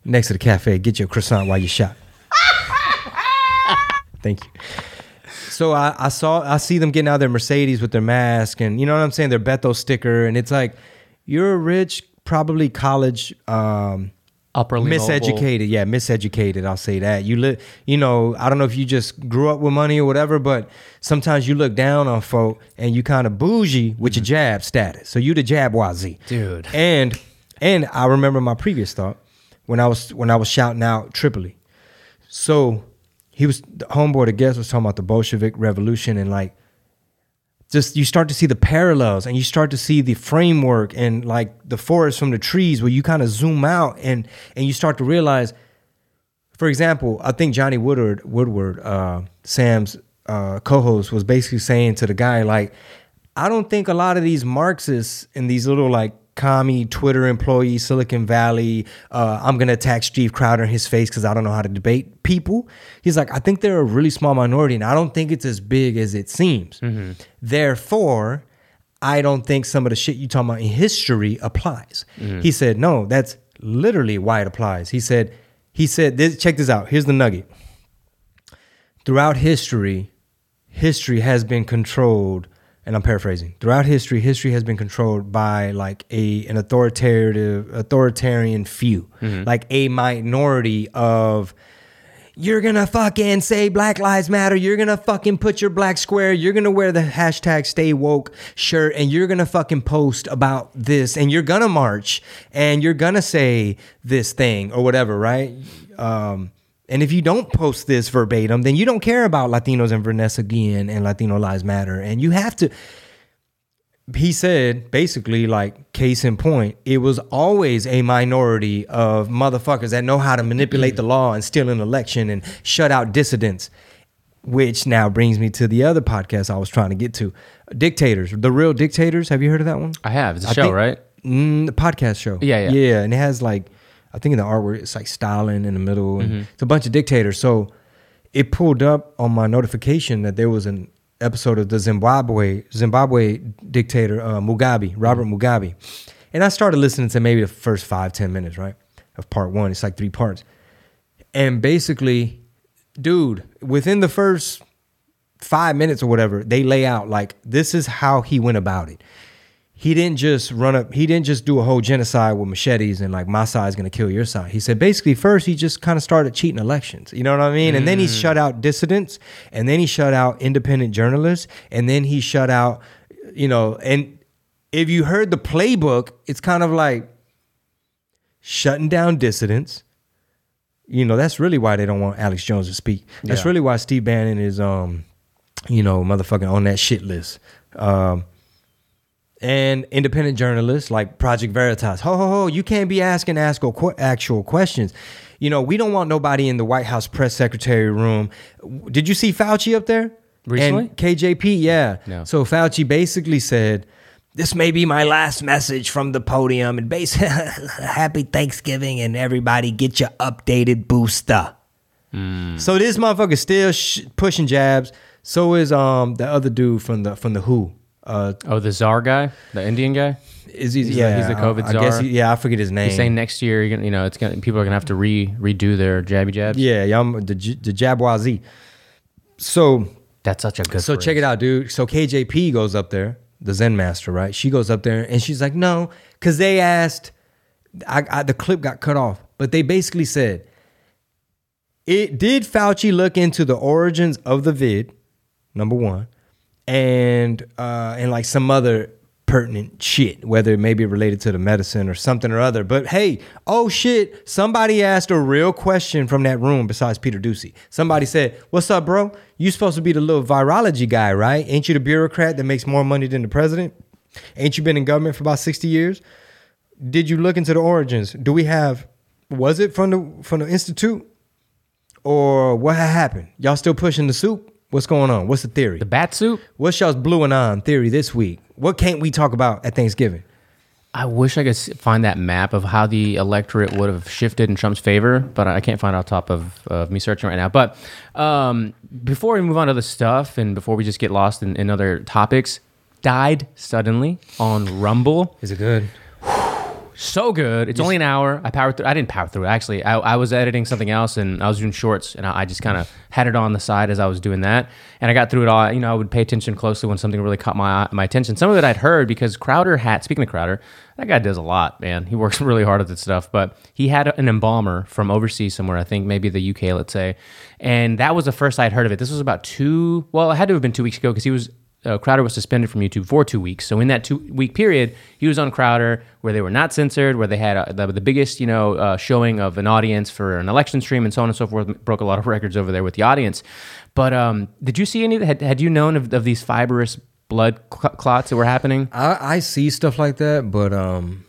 Next to the cafe, get your croissant while you shop. <laughs> Thank you. So I, I saw I see them getting out of their Mercedes with their mask and you know what I'm saying, their Beto sticker, and it's like you're a rich, probably college um Upperly mobile. miseducated. Yeah, miseducated. I'll say that. You live, you know, I don't know if you just grew up with money or whatever, but sometimes you look down on folk and you kind of bougie with your mm-hmm. jab status. So you the jab wazi, Dude. And and I remember my previous thought when I was when I was shouting out Tripoli. So he was the homeboy. The guest was talking about the Bolshevik Revolution and like just you start to see the parallels and you start to see the framework and like the forest from the trees where you kind of zoom out and and you start to realize for example i think johnny woodward woodward uh, sam's uh, co-host was basically saying to the guy like i don't think a lot of these marxists and these little like commie twitter employee, silicon valley uh, i'm gonna attack steve crowder in his face because i don't know how to debate people. He's like i think they're a really small minority and i don't think it's as big as it seems. Therefore i don't think some of the shit you talking about in history applies. He said no that's literally why it applies. He said he said this check this out. Here's the nugget. Throughout history, history has been controlled, and I'm paraphrasing. Throughout history, history has been controlled by like a an authoritative authoritarian few, like a minority of you're gonna fucking say Black Lives Matter. You're gonna fucking put your black square. You're gonna wear the hashtag Stay Woke shirt, and you're gonna fucking post about this, and you're gonna march, and you're gonna say this thing or whatever, right? Um, and if you don't post this verbatim, then you don't care about Latinos and Vanessa Guillen and Latino Lives Matter, and you have to he said basically like case in point it was always a minority of motherfuckers that know how to manipulate the law and steal an election and shut out dissidents which now brings me to the other podcast i was trying to get to dictators the real dictators have you heard of that one I have. It's a I show, think- right? mm, the podcast show Yeah, yeah. yeah and it has like i think in the artwork it's like stalin in the middle and Mm-hmm. it's a bunch of dictators so it pulled up on my notification that there was an episode of the Zimbabwe Zimbabwe dictator uh, Mugabe, Robert Mugabe, and I started listening to maybe the first five ten minutes, right, of part one. It's like three parts, and basically, dude, within the first five minutes or whatever, they lay out like this is how he went about it. He didn't just run up. He didn't just do a whole genocide with machetes and like my side's gonna kill your side. He said basically first he just kind of started cheating elections. You know what I mean? And then he shut out dissidents, and then he shut out independent journalists, and then he shut out, you know. And if you heard the playbook, it's kind of like shutting down dissidents. You know that's really why they don't want Alex Jones to speak. That's Yeah. really why Steve Bannon is, um, you know, motherfucking on that shit list. Um, and independent journalists like Project Veritas. Ho ho ho! You can't be asking ask actual questions. you know, we don't want nobody in the White House press secretary room. Did you see Fauci up there? Recently? And KJP, yeah. No. So Fauci basically said, "This may be my last message from the podium, and base <laughs> happy Thanksgiving, and everybody get your updated booster." So this motherfucker still sh- pushing jabs. So is um the other dude from the from the Who. Uh, Oh, the czar guy, the Indian guy. is he? He's the- yeah, he's the COVID I, I guess czar. he- yeah, I forget his name. He's saying next year, you're gonna, you know, it's gonna people are gonna have to re redo their jabby jabs. yeah, yeah, I'm the the Jabwazi. So that's such a good. So check it out, dude. So KJP goes up there, the Zen master, right? She goes up there and she's like, no, because they asked, I, I, the clip got cut off, but they basically said, it did Fauci look into the origins of the vid, number one, and uh, and like some other pertinent shit, whether it may be related to the medicine or something or other. But hey, oh shit, somebody asked a real question from that room besides Peter Doocy. Somebody said, What's up, bro? You supposed to be the little virology guy, right? Ain't you the bureaucrat that makes more money than the president? Ain't you been in government for about 60 years? Did you look into the origins? Do we have was it from the from the institute? Or what happened? Y'all still pushing the soup? What's going on? What's the theory? the bat suit. What's y'all's blue and on theory this week? What can't we talk about at Thanksgiving? I wish I could find that map of how the electorate would have shifted in Trump's favor, but I can't find it on top of, of me searching right now. But um, before we move on to the stuff and before we just get lost in, in other topics, died suddenly on Rumble. Is it good? So good. It's only an hour. I powered through. I didn't power through. Actually, I, I was editing something else and I was doing shorts, and I, I just kind of had it on the side as I was doing that, and I got through it all. You know, I would pay attention closely when something really caught my my attention. Some of it I'd heard because Crowder had. Speaking of Crowder, that guy does a lot, man. He works <laughs> really hard at this stuff. But he had an embalmer from overseas somewhere. I think maybe the UK, let's say, and that was the first I'd heard of it. This was about two. Well, it had to have been two weeks ago because he was uh, Crowder was suspended from YouTube for two weeks. So in that two week period, he was on Crowder, where they were not censored, where they had uh, the, the biggest you know uh, showing of an audience for an election stream, and so on and so forth. Broke a lot of <laughs> records over there with the audience. But um, did you see any? Had, had you known of, of these fibrous blood cl- clots that were happening? I, I see stuff like that, but um,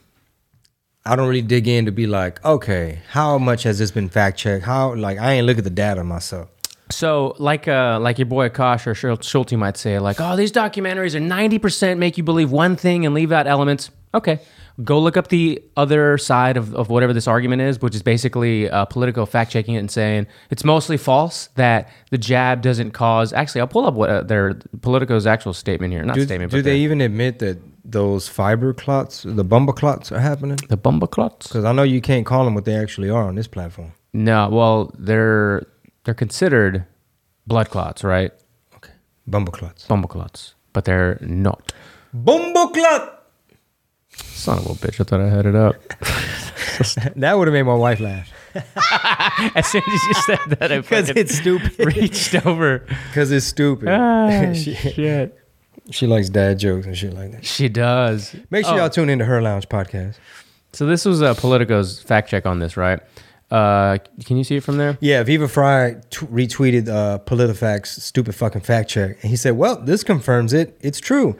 I don't really dig in to be like, okay, how much has this been fact checked? How like I ain't look at the data myself. So, like, uh, like your boy Kosh or Schul- Schulte might say, like, oh, these documentaries are ninety percent make you believe one thing and leave out elements. Okay, go look up the other side of, of whatever this argument is, which is basically uh, Politico fact checking it and saying it's mostly false that the jab doesn't cause. Actually, I'll pull up what uh, their Politico's actual statement here. Not Do, statement, do but they even admit that those fiber clots, the bumba clots, are happening? the bumba clots? Because I know you can't call them what they actually are on this platform. No, well, they're they're considered blood clots, right? Okay, bumba clots. Bumba clots, but they're not. Bumba clot. Son of a bitch! I thought I had it up. <laughs> That would have made my wife laugh. <laughs> As soon as you said that, I <laughs> Because it's stupid. reached over. Because it's stupid. Ah, she, shit. she likes dad jokes and shit like that. She does. Make sure Oh. y'all tune into her lounge podcast. So this was uh, Politico's fact check on this, right? Uh, can you see it from there? Yeah, Viva Frei t- retweeted uh, PolitiFact's stupid fucking fact check. And he said, Well, this confirms it. It's true.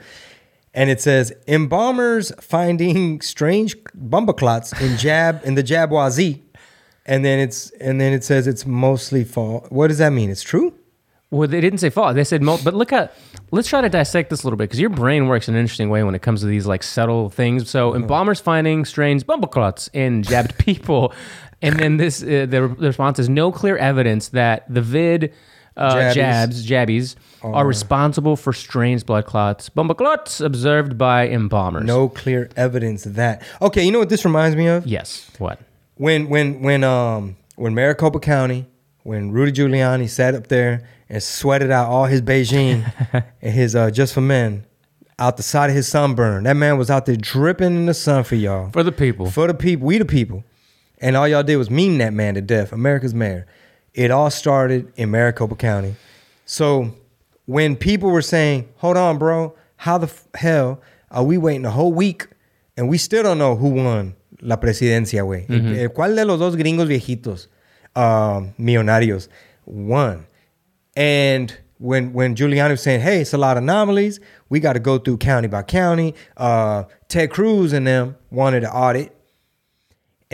And it says, Embalmers finding strange bumbaclots in jab in the Jabwazi. And then it's and then it says it's mostly false. What does that mean? It's true? Well, they didn't say false. They said, mo- but look at. Let's try to dissect this a little bit because your brain works in an interesting way when it comes to these like subtle things. So, Uh-huh. embalmers finding strange bumbleclots in jabbed <laughs> people, and then this uh, the, the response is no clear evidence that the vid uh, Jabbies. jabs jabbies are responsible for strange blood clots bumbleclots observed by embalmers. No clear evidence of that. Okay, you know what this reminds me of? Yes. What? when when when um when Maricopa County, when Rudy Giuliani sat up there and sweated out all his Beijing <laughs> and his uh just for men out the side of his sunburn. That man was out there dripping in the sun for y'all. For the people. For the people, we the people. And all y'all did was meme that man to death, America's mayor. It all started in Maricopa County. So when people were saying, hold on, bro, how the f- hell are we waiting a whole week and we still don't know who won la presidencia, güey? Eh, ¿Cuál de los dos gringos viejitos, um, millonarios, won? And when when Giuliani was saying, "Hey, it's a lot of anomalies. We got to go through county by county," uh, Ted Cruz and them wanted to audit,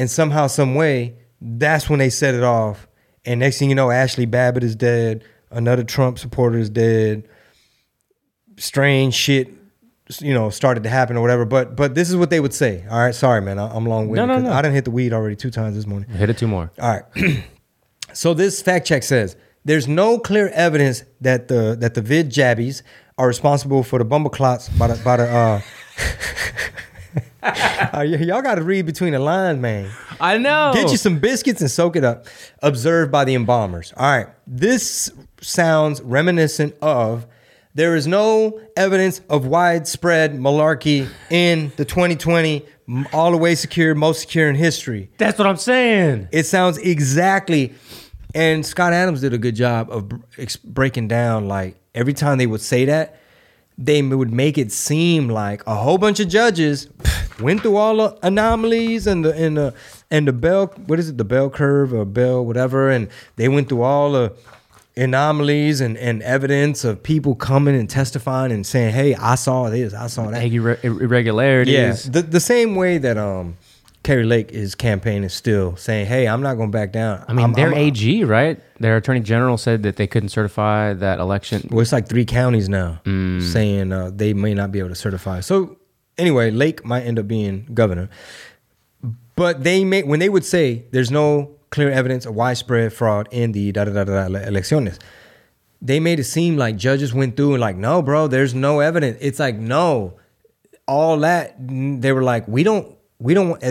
and somehow, some way, That's when they set it off. And next thing you know, Ashley Babbitt is dead. Another Trump supporter is dead. Strange shit, you know, started to happen or whatever. But but this is what they would say. All right, sorry, man, I- I'm long winded. No, no, no. I didn't hit the weed already two times this morning. Hit it two more. All right. <clears throat> so this fact check says there's no clear evidence that the that the vid jabbies are responsible for the bumble clots by the by the uh, <laughs> <laughs> uh y- y'all got to read between the lines, man. I know. Get you some biscuits and soak it up. Observed by the embalmers. All right. This sounds reminiscent of there is no evidence of widespread malarkey in the 2020 all the way secure, most secure in history. That's what I'm saying. It sounds exactly. And Scott Adams did a good job of breaking down like every time they would say that, they would make it seem like a whole bunch of judges <laughs> went through all the anomalies and the and the and the bell what is it the bell curve or bell whatever and they went through all the anomalies and, and evidence of people coming and testifying and saying hey I saw this I saw that Irre- irregularities. yeah, the, the same way that um Kari Lake is campaign is still saying, "Hey, I'm not going to back down." I mean, I'm- their I'm- AG, right? Their attorney general said that they couldn't certify that election. Well, it's like three counties now Mm. saying uh, they may not be able to certify. So anyway, Lake might end up being governor, but they may when they would say there's no clear evidence of widespread fraud in the da da da da elecciones. They made it seem like judges went through and like, no, bro, there's no evidence. It's like, no, all that they were like, we don't, we don't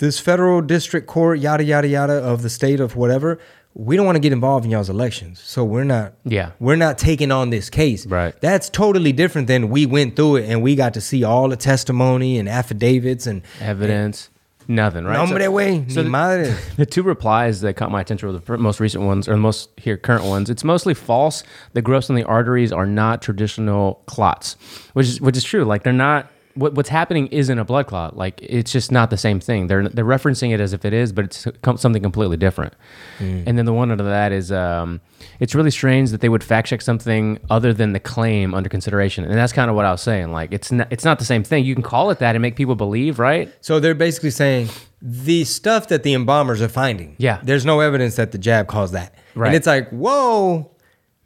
this federal district court, yada yada yada of the state of whatever. We don't want to get involved in y'all's elections, so we're not. Yeah. we're not taking on this case. Right. That's totally different than we went through it and we got to see all the testimony and affidavits and Evidence, nothing, right? No, hombre, güey, so the, madre. <laughs> the two replies that caught my attention were the most recent ones, or the most here current ones. It's mostly false. The growths in the arteries are not traditional clots, which is which is true. Like they're not. What, what's happening isn't a blood clot. Like it's just not the same thing. They're they're referencing it as if it is, but it's com- something completely different. And then the one under that is, um, it's really strange that they would fact check something other than the claim under consideration. And that's kind of what I was saying. Like it's not it's not the same thing. You can call it that and make people believe, right? So they're basically saying the stuff that the embalmers are finding. Yeah. There's no evidence that the jab caused that. Right. And it's like, whoa,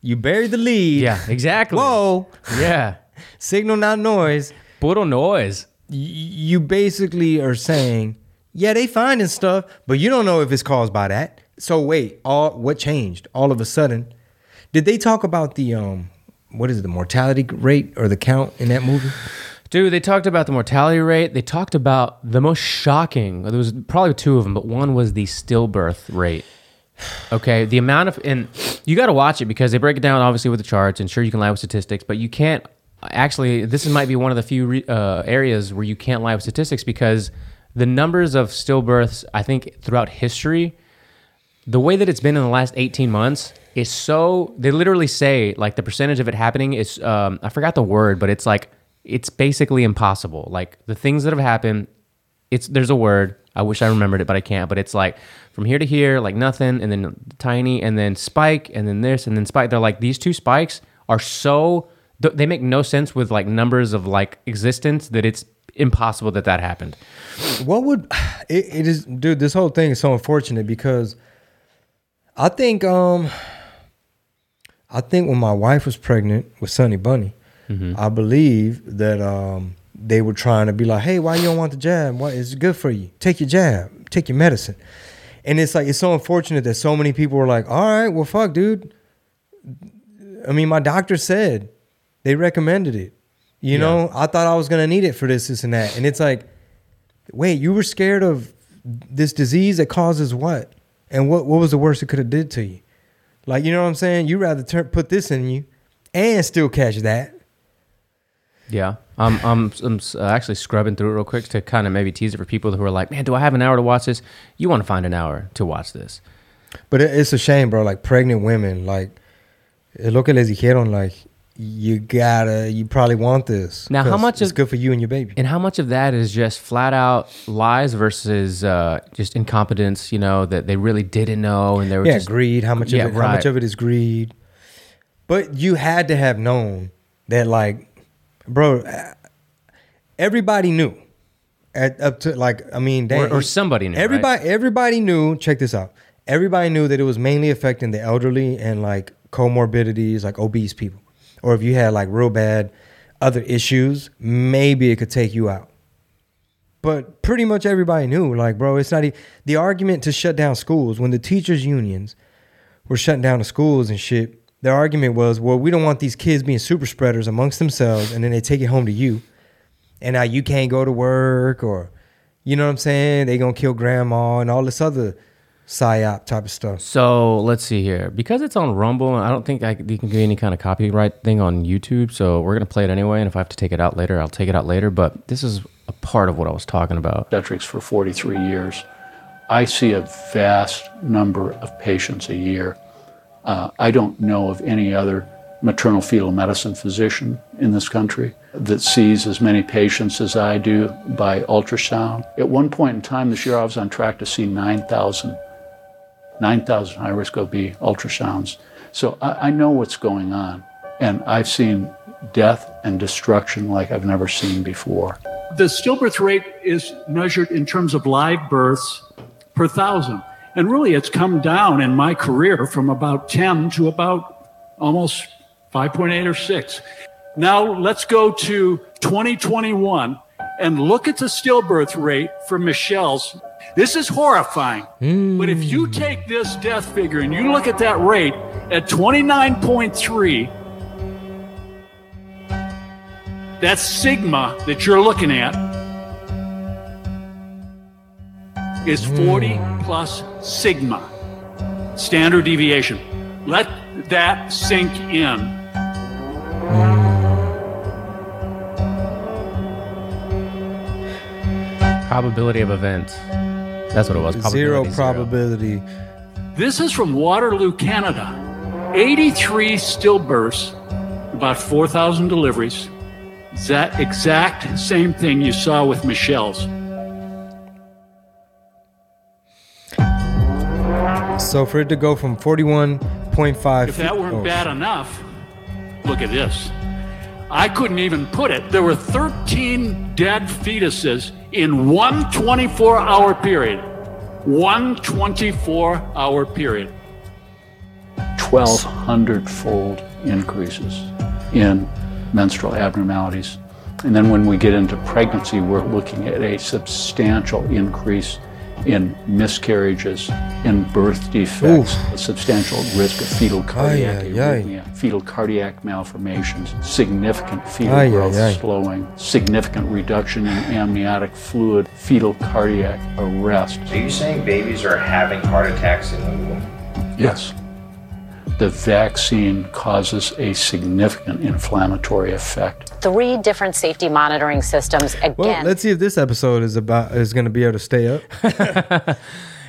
you buried the lead. Yeah, exactly. Whoa, Yeah. <laughs> signal not noise. Puro noise. Y- you basically are saying, yeah, they finding stuff, but you don't know if it's caused by that. So wait, all what changed all of a sudden? Did they talk about the um, what is it, the mortality rate or the count in that movie? Dude, they talked about the mortality rate. They talked about the most shocking. There was probably two of them, but one was the stillbirth rate. Okay, the amount of and you got to watch it because they break it down obviously with the charts and sure you can lie with statistics, but you can't actually. This might be one of the few re, uh, areas where you can't lie with statistics because the numbers of stillbirths, I think, throughout history, the way that it's been in the last 18 months is so they literally say like the percentage of it happening is um, i forgot the word but it's like it's basically impossible. Like the things that have happened it's there's a word. I wish i remembered it but i can't. But it's like from here to here like nothing and then tiny and then spike and then this and then spike. They're like these two spikes are so th- they make no sense with like numbers of like existence that it's impossible that that happened What would <sighs> it, it is, dude? This whole thing is so unfortunate because I think um I think when my wife was pregnant with Sonny Bunny, I believe that um they were trying to be like, hey, why you don't want the jab? Why it's good for you? Take your jab, take your medicine. And it's like it's so unfortunate that so many people were like, all right, well, fuck, dude. I mean, my doctor said they recommended it. You know, I thought I was gonna need it for this, this, and that. And it's like, wait, you were scared of this disease that causes what? And what what was the worst it could have did to you? Like, you know what I'm saying? You rather turn put this in you and still catch that. Yeah, I'm, I'm, I'm uh, actually scrubbing through it real quick to kind of maybe tease it for people who are like, man, do I have an hour to watch this? You want to find an hour to watch this. But it's a shame, bro. Like pregnant women, like es lo que les dijeron, like you gotta, you probably want this. Now, how much it's of- good for you and your baby? And how much of that is just flat out lies versus uh, just incompetence, you know, that they really didn't know and they were yeah, just. greed. How much Yeah, of it? How much of it is greed? But you had to have known that, like, bro. Everybody knew. at up to like I mean, dang, or somebody knew, right? Everybody, everybody knew. Check this out. Everybody knew that it was mainly affecting the elderly and like comorbidities, like obese people, or if you had like real bad other issues, maybe it could take you out. But pretty much everybody knew, like, bro, it's not the argument to shut down schools when the teachers' unions were shutting down the schools and shit. Their argument was, well, we don't want these kids being super spreaders amongst themselves, and then they take it home to you, and now you can't go to work, or you know what I'm saying? They gonna kill grandma and all this other psyop type of stuff. So let's see here. Because it's on Rumble, I don't think I, you can get any kind of copyright thing on YouTube. So we're going to play it anyway. And if I have to take it out later, I'll take it out later. But this is a part of what I was talking about. obstetrics for 43 years. I see a vast number of patients a year. Uh, I don't know of any other maternal fetal medicine physician in this country that sees as many patients as I do by ultrasound. At one point in time this year, I was on track to see 9,000 9,000 high risk OB ultrasounds. So I, I know what's going on, and I've seen death and destruction like I've never seen before. The stillbirth rate is measured in terms of live births per thousand. And really, it's come down in my career from about 10 to about almost 5.8 or 6. Now, let's go to 2021 and look at the stillbirth rate for Michelle's. This is horrifying. Hmm. But if you take this death figure and you look at that rate at 29.3, that sigma that you're looking at is hmm. 40 plus sigma, standard deviation. Let that sink in. Hmm. Probability of events. That's what it was. Zero Probability probability. This is from Waterloo, Canada. 83 stillbirths, about 4,000 deliveries. That exact same thing you saw with Michelle's. So for it to go from 41.5 If that weren't oh, bad enough, look at this. I couldn't even put it. There were 13 dead fetuses in one 24 hour period. One 24 hour period. 1,200 fold increases in menstrual abnormalities. And then when we get into pregnancy, we're looking at a substantial increase in miscarriages, in birth defects, a substantial risk of fetal cardiac Ay, ay, ay. arrhythmia, fetal cardiac malformations, significant fetal Ay, ay, growth ay. slowing, significant reduction in amniotic fluid, fetal cardiac arrest. Are you saying babies are having heart attacks in the womb? Yes. The vaccine causes a significant inflammatory effect. three different safety monitoring systems. Again, Well, let's see if this episode is about is going to be able to stay up <laughs>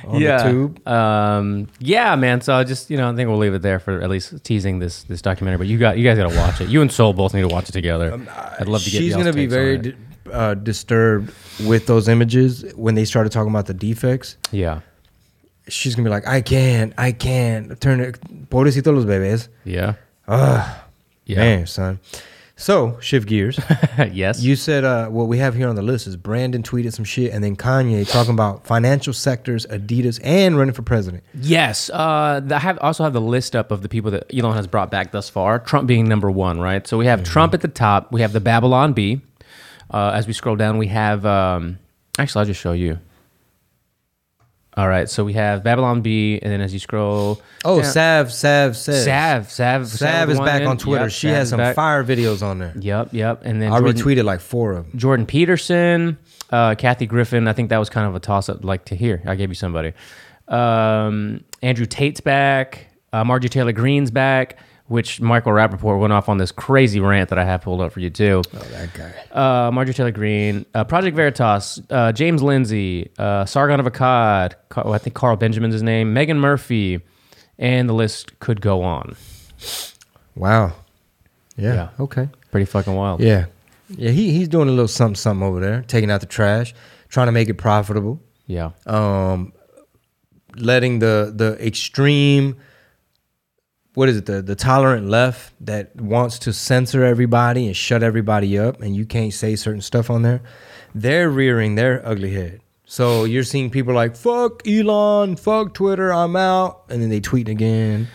on yeah. the tube. Um, yeah, man. So I just, you know, I think we'll leave it there for at least teasing this this documentary. But you got, you guys got to watch it. You and Soul both need to watch it together. I'd love to get. She's going to be very it. di- uh, disturbed with those images when they started talking about the defects. yeah, She's to be like, I can't, I can't turn it. Pobrecito los bebés. yeah, Ugh, yeah. man, son. So shift gears. <laughs> yes. You said uh, what we have here on the list is Brandon tweeted some shit, and then Kanye talking about financial sectors, Adidas, and running for president. Yes, uh, I have also have the list up of the people that Elon has brought back thus far. Trump being number one, right? So we have Trump at the top. We have the Babylon Bee. Uh, as we scroll down, we have. Um, actually, I'll just show you. All right, so we have Babylon Bee, and then as you scroll, Oh, down- Sav, Sav says. Sav, Sav, Sav is back one on Twitter. Yep, she Sav has some back. fire videos on there. Yep, yep, and then I Jordan, retweeted like four of them. Jordan Peterson, uh, Kathy Griffin. I think that was kind of a toss up. Like to hear, I gave you somebody. Um, Andrew Tate's back. Uh, Margie Taylor Greene's back. Which Michael Rappaport went off on this crazy rant that I have pulled up for you too. Oh, that guy. Uh, Marjorie Taylor Greene, uh, Project Veritas, uh, James Lindsay, uh, Sargon of Akkad, Car- oh, I think Carl Benjamin's his name, Meghan Murphy, and the list could go on. Wow. Yeah. Yeah. Okay. Pretty fucking wild. Yeah. Yeah. He he's doing a little something something over there, taking out the trash, trying to make it profitable. Yeah. Um, letting the the extreme what is it the the tolerant left that wants to censor everybody and shut everybody up and you can't say certain stuff on there? They're rearing their ugly head. So you're seeing people like fuck elon fuck twitter i'm out and then they tweet again.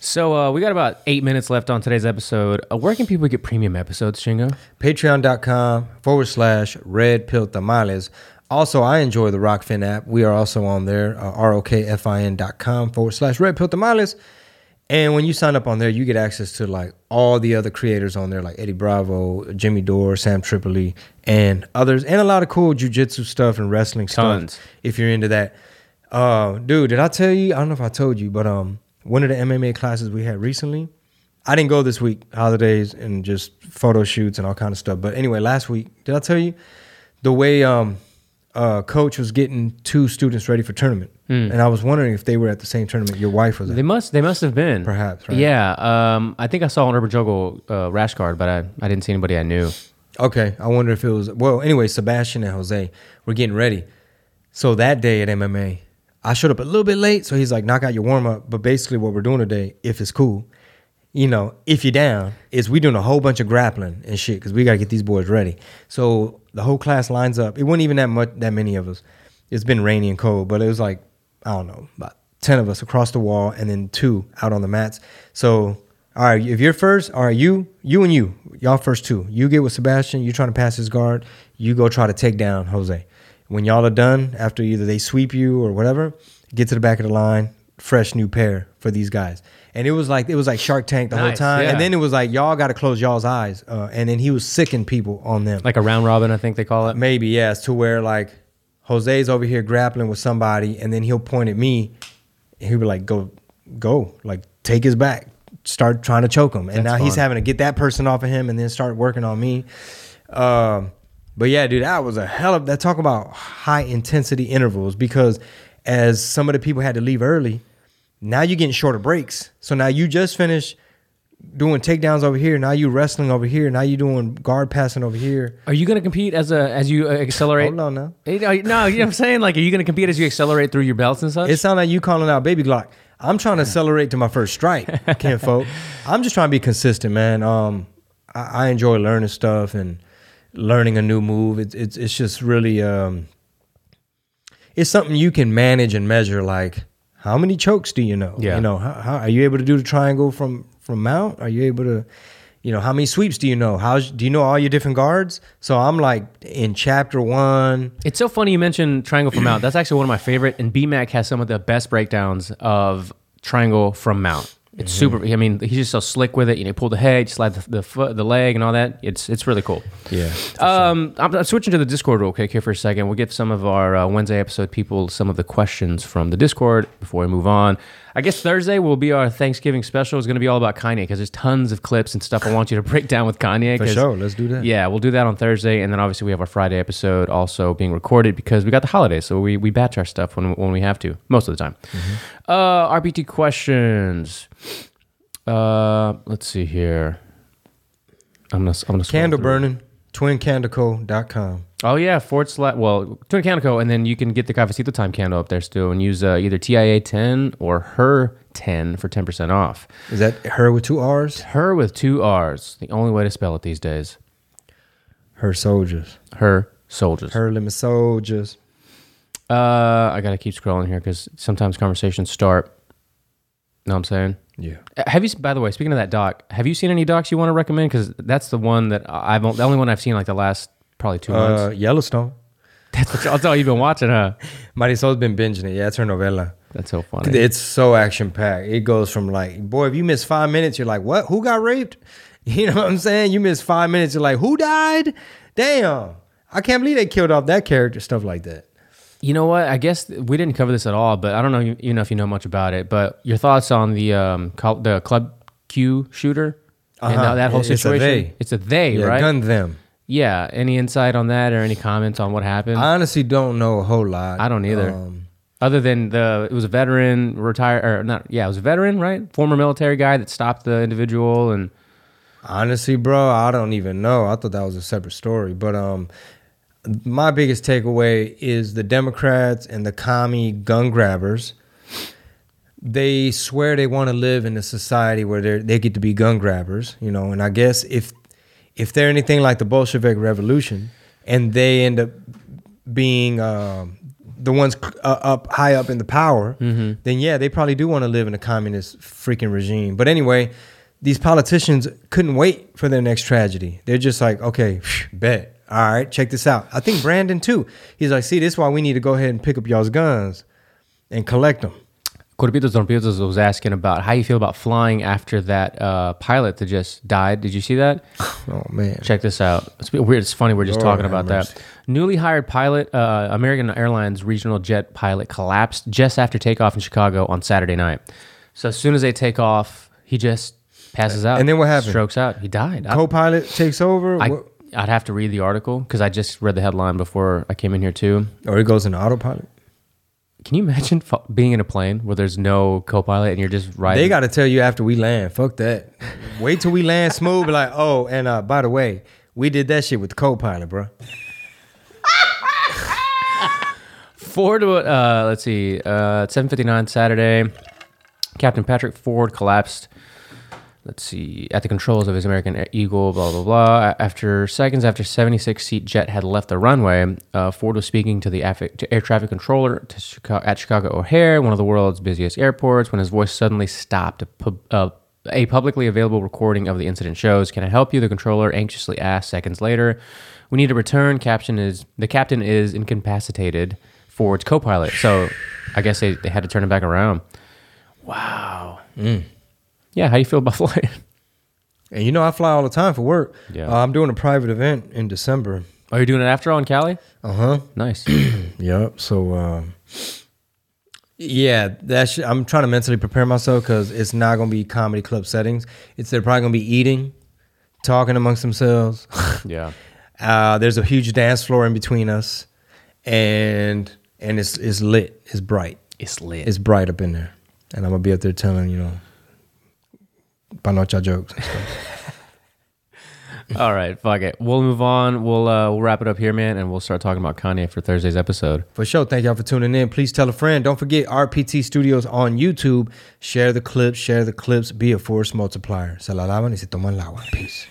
So uh, we got about eight minutes left on today's episode. Uh, where can people get premium episodes, Shingo? patreon.com forward slash red pill tamales. Also i enjoy the Rokfin app. We are also on there uh, rokfin.com forward slash red pill tamales and when you sign up on there you get access to like all the other creators on there like eddie bravo jimmy dore sam tripoli and others and a lot of cool jujitsu stuff and wrestling Tons. stuff if you're into that uh dude did i tell you i don't know if i told you but um one of the mma classes we had recently I didn't go this week, holidays and just photo shoots and all kind of stuff. But anyway, last week, did I tell you the way um uh coach was getting two students ready for tournament? And I was wondering if they were at the same tournament your wife was at. They must. They must have been. Perhaps, right? Yeah. Um, I think I saw an Urban Juggle uh, rash guard, but I, I didn't see anybody I knew. Okay, I wonder if it was well. Anyway, Sebastian and Jose were getting ready. So that day at MMA, I showed up a little bit late. So he's like, "Knock out your warm up." But basically, what we're doing today, if it's cool, you know, if you're down, is we doing a whole bunch of grappling and shit because we got to get these boys ready. So the whole class lines up. It wasn't even that much, that many of us. It's been rainy and cold, but it was like I don't know, about ten of us across the wall, and then two out on the mats. So all right, if you're first, all right, you, you and you, y'all first two. You get with Sebastian. You trying to pass his guard. You go try to take down Jose. When y'all are done, after either they sweep you or whatever, get to the back of the line. Fresh new pair for these guys. And it was like it was like Shark Tank the whole time. yeah. And then it was like y'all got to close y'all's eyes. Uh, and then he was sicking people on them. Like a round robin, I think they call it. Maybe yes, to where like Jose's over here grappling with somebody, and then he'll point at me, and he'll be like, "Go, go, like take his back, start trying to choke him." And That's now he's having to get that person off of him, and then start working on me. Um, but yeah, dude, that was a hell of that. Talk about high intensity intervals because as some of the people had to leave early, now you're getting shorter breaks. So now you just finished doing takedowns over here. Now you wrestling over here. Now you're doing guard passing over here. Are you going to compete as a as you uh, accelerate? Hold on now. No, no, you know what I'm saying? Like, are you going to compete as you accelerate through your belts and such? It sounds like you calling out baby Glock. I'm trying to accelerate to my first strike, <laughs> Ken folk. I'm just trying to be consistent, man. Um, I, I enjoy learning stuff and learning a new move. It's it's it's just really um, it's something you can manage and measure. Like how many chokes do you know? Yeah. You know, how, how are you able to do the triangle from from mount? Are you able to you know, how many sweeps do you know? How do you know all your different guards? So I'm like in chapter one. It's so funny you mentioned triangle from mount. That's actually one of my favorite. And BMAC has some of the best breakdowns of triangle from mount. It's super. I mean, he's just so slick with it. You know, pull the head, slide the, the foot, the leg, and all that. It's it's really cool. Yeah. Um, I'm, I'm switching to the Discord real quick here for a second. We'll get some of our uh, Wednesday episode people some of the questions from the Discord before we move on. I guess Thursday will be our Thanksgiving special. It's going to be all about Kanye because there's tons of clips and stuff I want you to <laughs> break down with Kanye. For sure. Let's do that. Yeah, we'll do that on Thursday, and then obviously we have our Friday episode also being recorded because we got the holidays, so we, we batch our stuff when when we have to most of the time. Uh, RPT questions. Uh, let's see here. I'm gonna I'm gonna Candle burning, twincandleco.com. Oh yeah, forward slash. Well, Twin Candle Co, and then you can get the Cafecito time candle up there still, and use uh, either TIA ten or her ten for ten percent off. Is that her with two R's? Her with two R's. The only way to spell it these days. Her soldiers. Her soldiers. Her limit soldiers. Uh, I gotta keep scrolling here because sometimes conversations start. Know what I'm saying? Yeah. Uh, Have you? By the way, speaking of that doc, have you seen any docs you want to recommend? Because that's the one that I've the only one I've seen like the last probably two Uh, months. Yellowstone. That's what that's all you've been watching, huh? <laughs> Marisol's been binging it. Yeah, it's her novella. That's so funny. It's so action packed. It goes from like, boy, if you miss five minutes, you're like, what? Who got raped? <laughs> You know what I'm saying? You miss five minutes, you're like, who died? Damn. I can't believe they killed off that character. Stuff like that. You know what? I guess we didn't cover this at all, but I don't know you know if you know much about it. But your thoughts on the um the Club Q shooter and Uh-huh. that, that whole It's a situation? they. It's a they, Yeah, right? gun them. Yeah. Any insight on that or any comments on what happened? I honestly don't know a whole lot. I don't either. Um, Other than the, it was a veteran, retired or not? Yeah, it was a veteran, right? Former military guy that stopped the individual, and Honestly, bro, I don't even know. I thought that was a separate story. But um my biggest takeaway is the Democrats and the commie gun grabbers. they swear they want to live in a society where they they get to be gun grabbers, you know. And I guess if if they're anything like the Bolshevik Revolution, and they end up being um, the ones uh, up high up in the power, then yeah, they probably do want to live in a communist freaking regime. But anyway, these politicians couldn't wait for their next tragedy. They're just like, okay, bet. All right, check this out. I think Brandon too. He's like, see, this is why we need to go ahead and pick up y'all's guns and collect them. Corpitos Trompitos was asking about how you feel about flying after that uh, pilot that just died. Did you see that? Oh man, Check this out. It's weird. It's funny. We're just Lord talking about that. Newly hired pilot, uh, American Airlines regional jet pilot, collapsed just after takeoff in Chicago on Saturday night. So as soon as they take off, he just passes out. And then what happened? Strokes out. He died. I- co-pilot takes over, I, I'd have to read the article because I just read the headline before I came in here too. or it goes into autopilot. Can you imagine being in a plane where there's no co-pilot and you're just riding? They got to tell you after we land. Fuck that. Wait till we land smooth. Be like, oh, and uh, by the way, we did that shit with the co-pilot, bro. Ford, uh, let's see, uh, 7:59 Saturday. Captain Patrick Ford collapsed. Let's see, at the controls of his American Eagle. Blah blah blah. After seconds after 76 seat jet had left the runway, uh, Ford was speaking to the affi- to air traffic controller to Chicago, at Chicago O'Hare, one of the world's busiest airports, when his voice suddenly stopped. A, pub- uh, a publicly available recording of the incident shows. Can I help you? The controller anxiously asked seconds later. We need to return. Caption is the captain is incapacitated. Ford's co-pilot. So I guess they, they had to turn it back around. Wow. Yeah, how you feel about <laughs> flying? And you know, I fly all the time for work. Yeah. Uh, I'm doing a private event in December. Are you doing it after all in Cali? Uh huh. Nice. <clears throat> Yep. So, um, yeah, that's. I'm trying to mentally prepare myself because it's not gonna be comedy club settings. It's they're probably gonna be eating, talking amongst themselves. <laughs> yeah. Uh, there's a huge dance floor in between us, and and it's it's lit. It's bright. It's lit. It's bright up in there, and I'm gonna be up there telling you know, panocha jokes and stuff. <laughs> all right, fuck it. We'll move on. We'll uh, we'll wrap it up here, man, and we'll start talking about Kanye for Thursday's episode. For sure. Thank y'all for tuning in. Please tell a friend. Don't forget RPT Studios on YouTube. Share the clips. Share the clips. Be a force multiplier. Se la lavan y se toman el agua. Peace.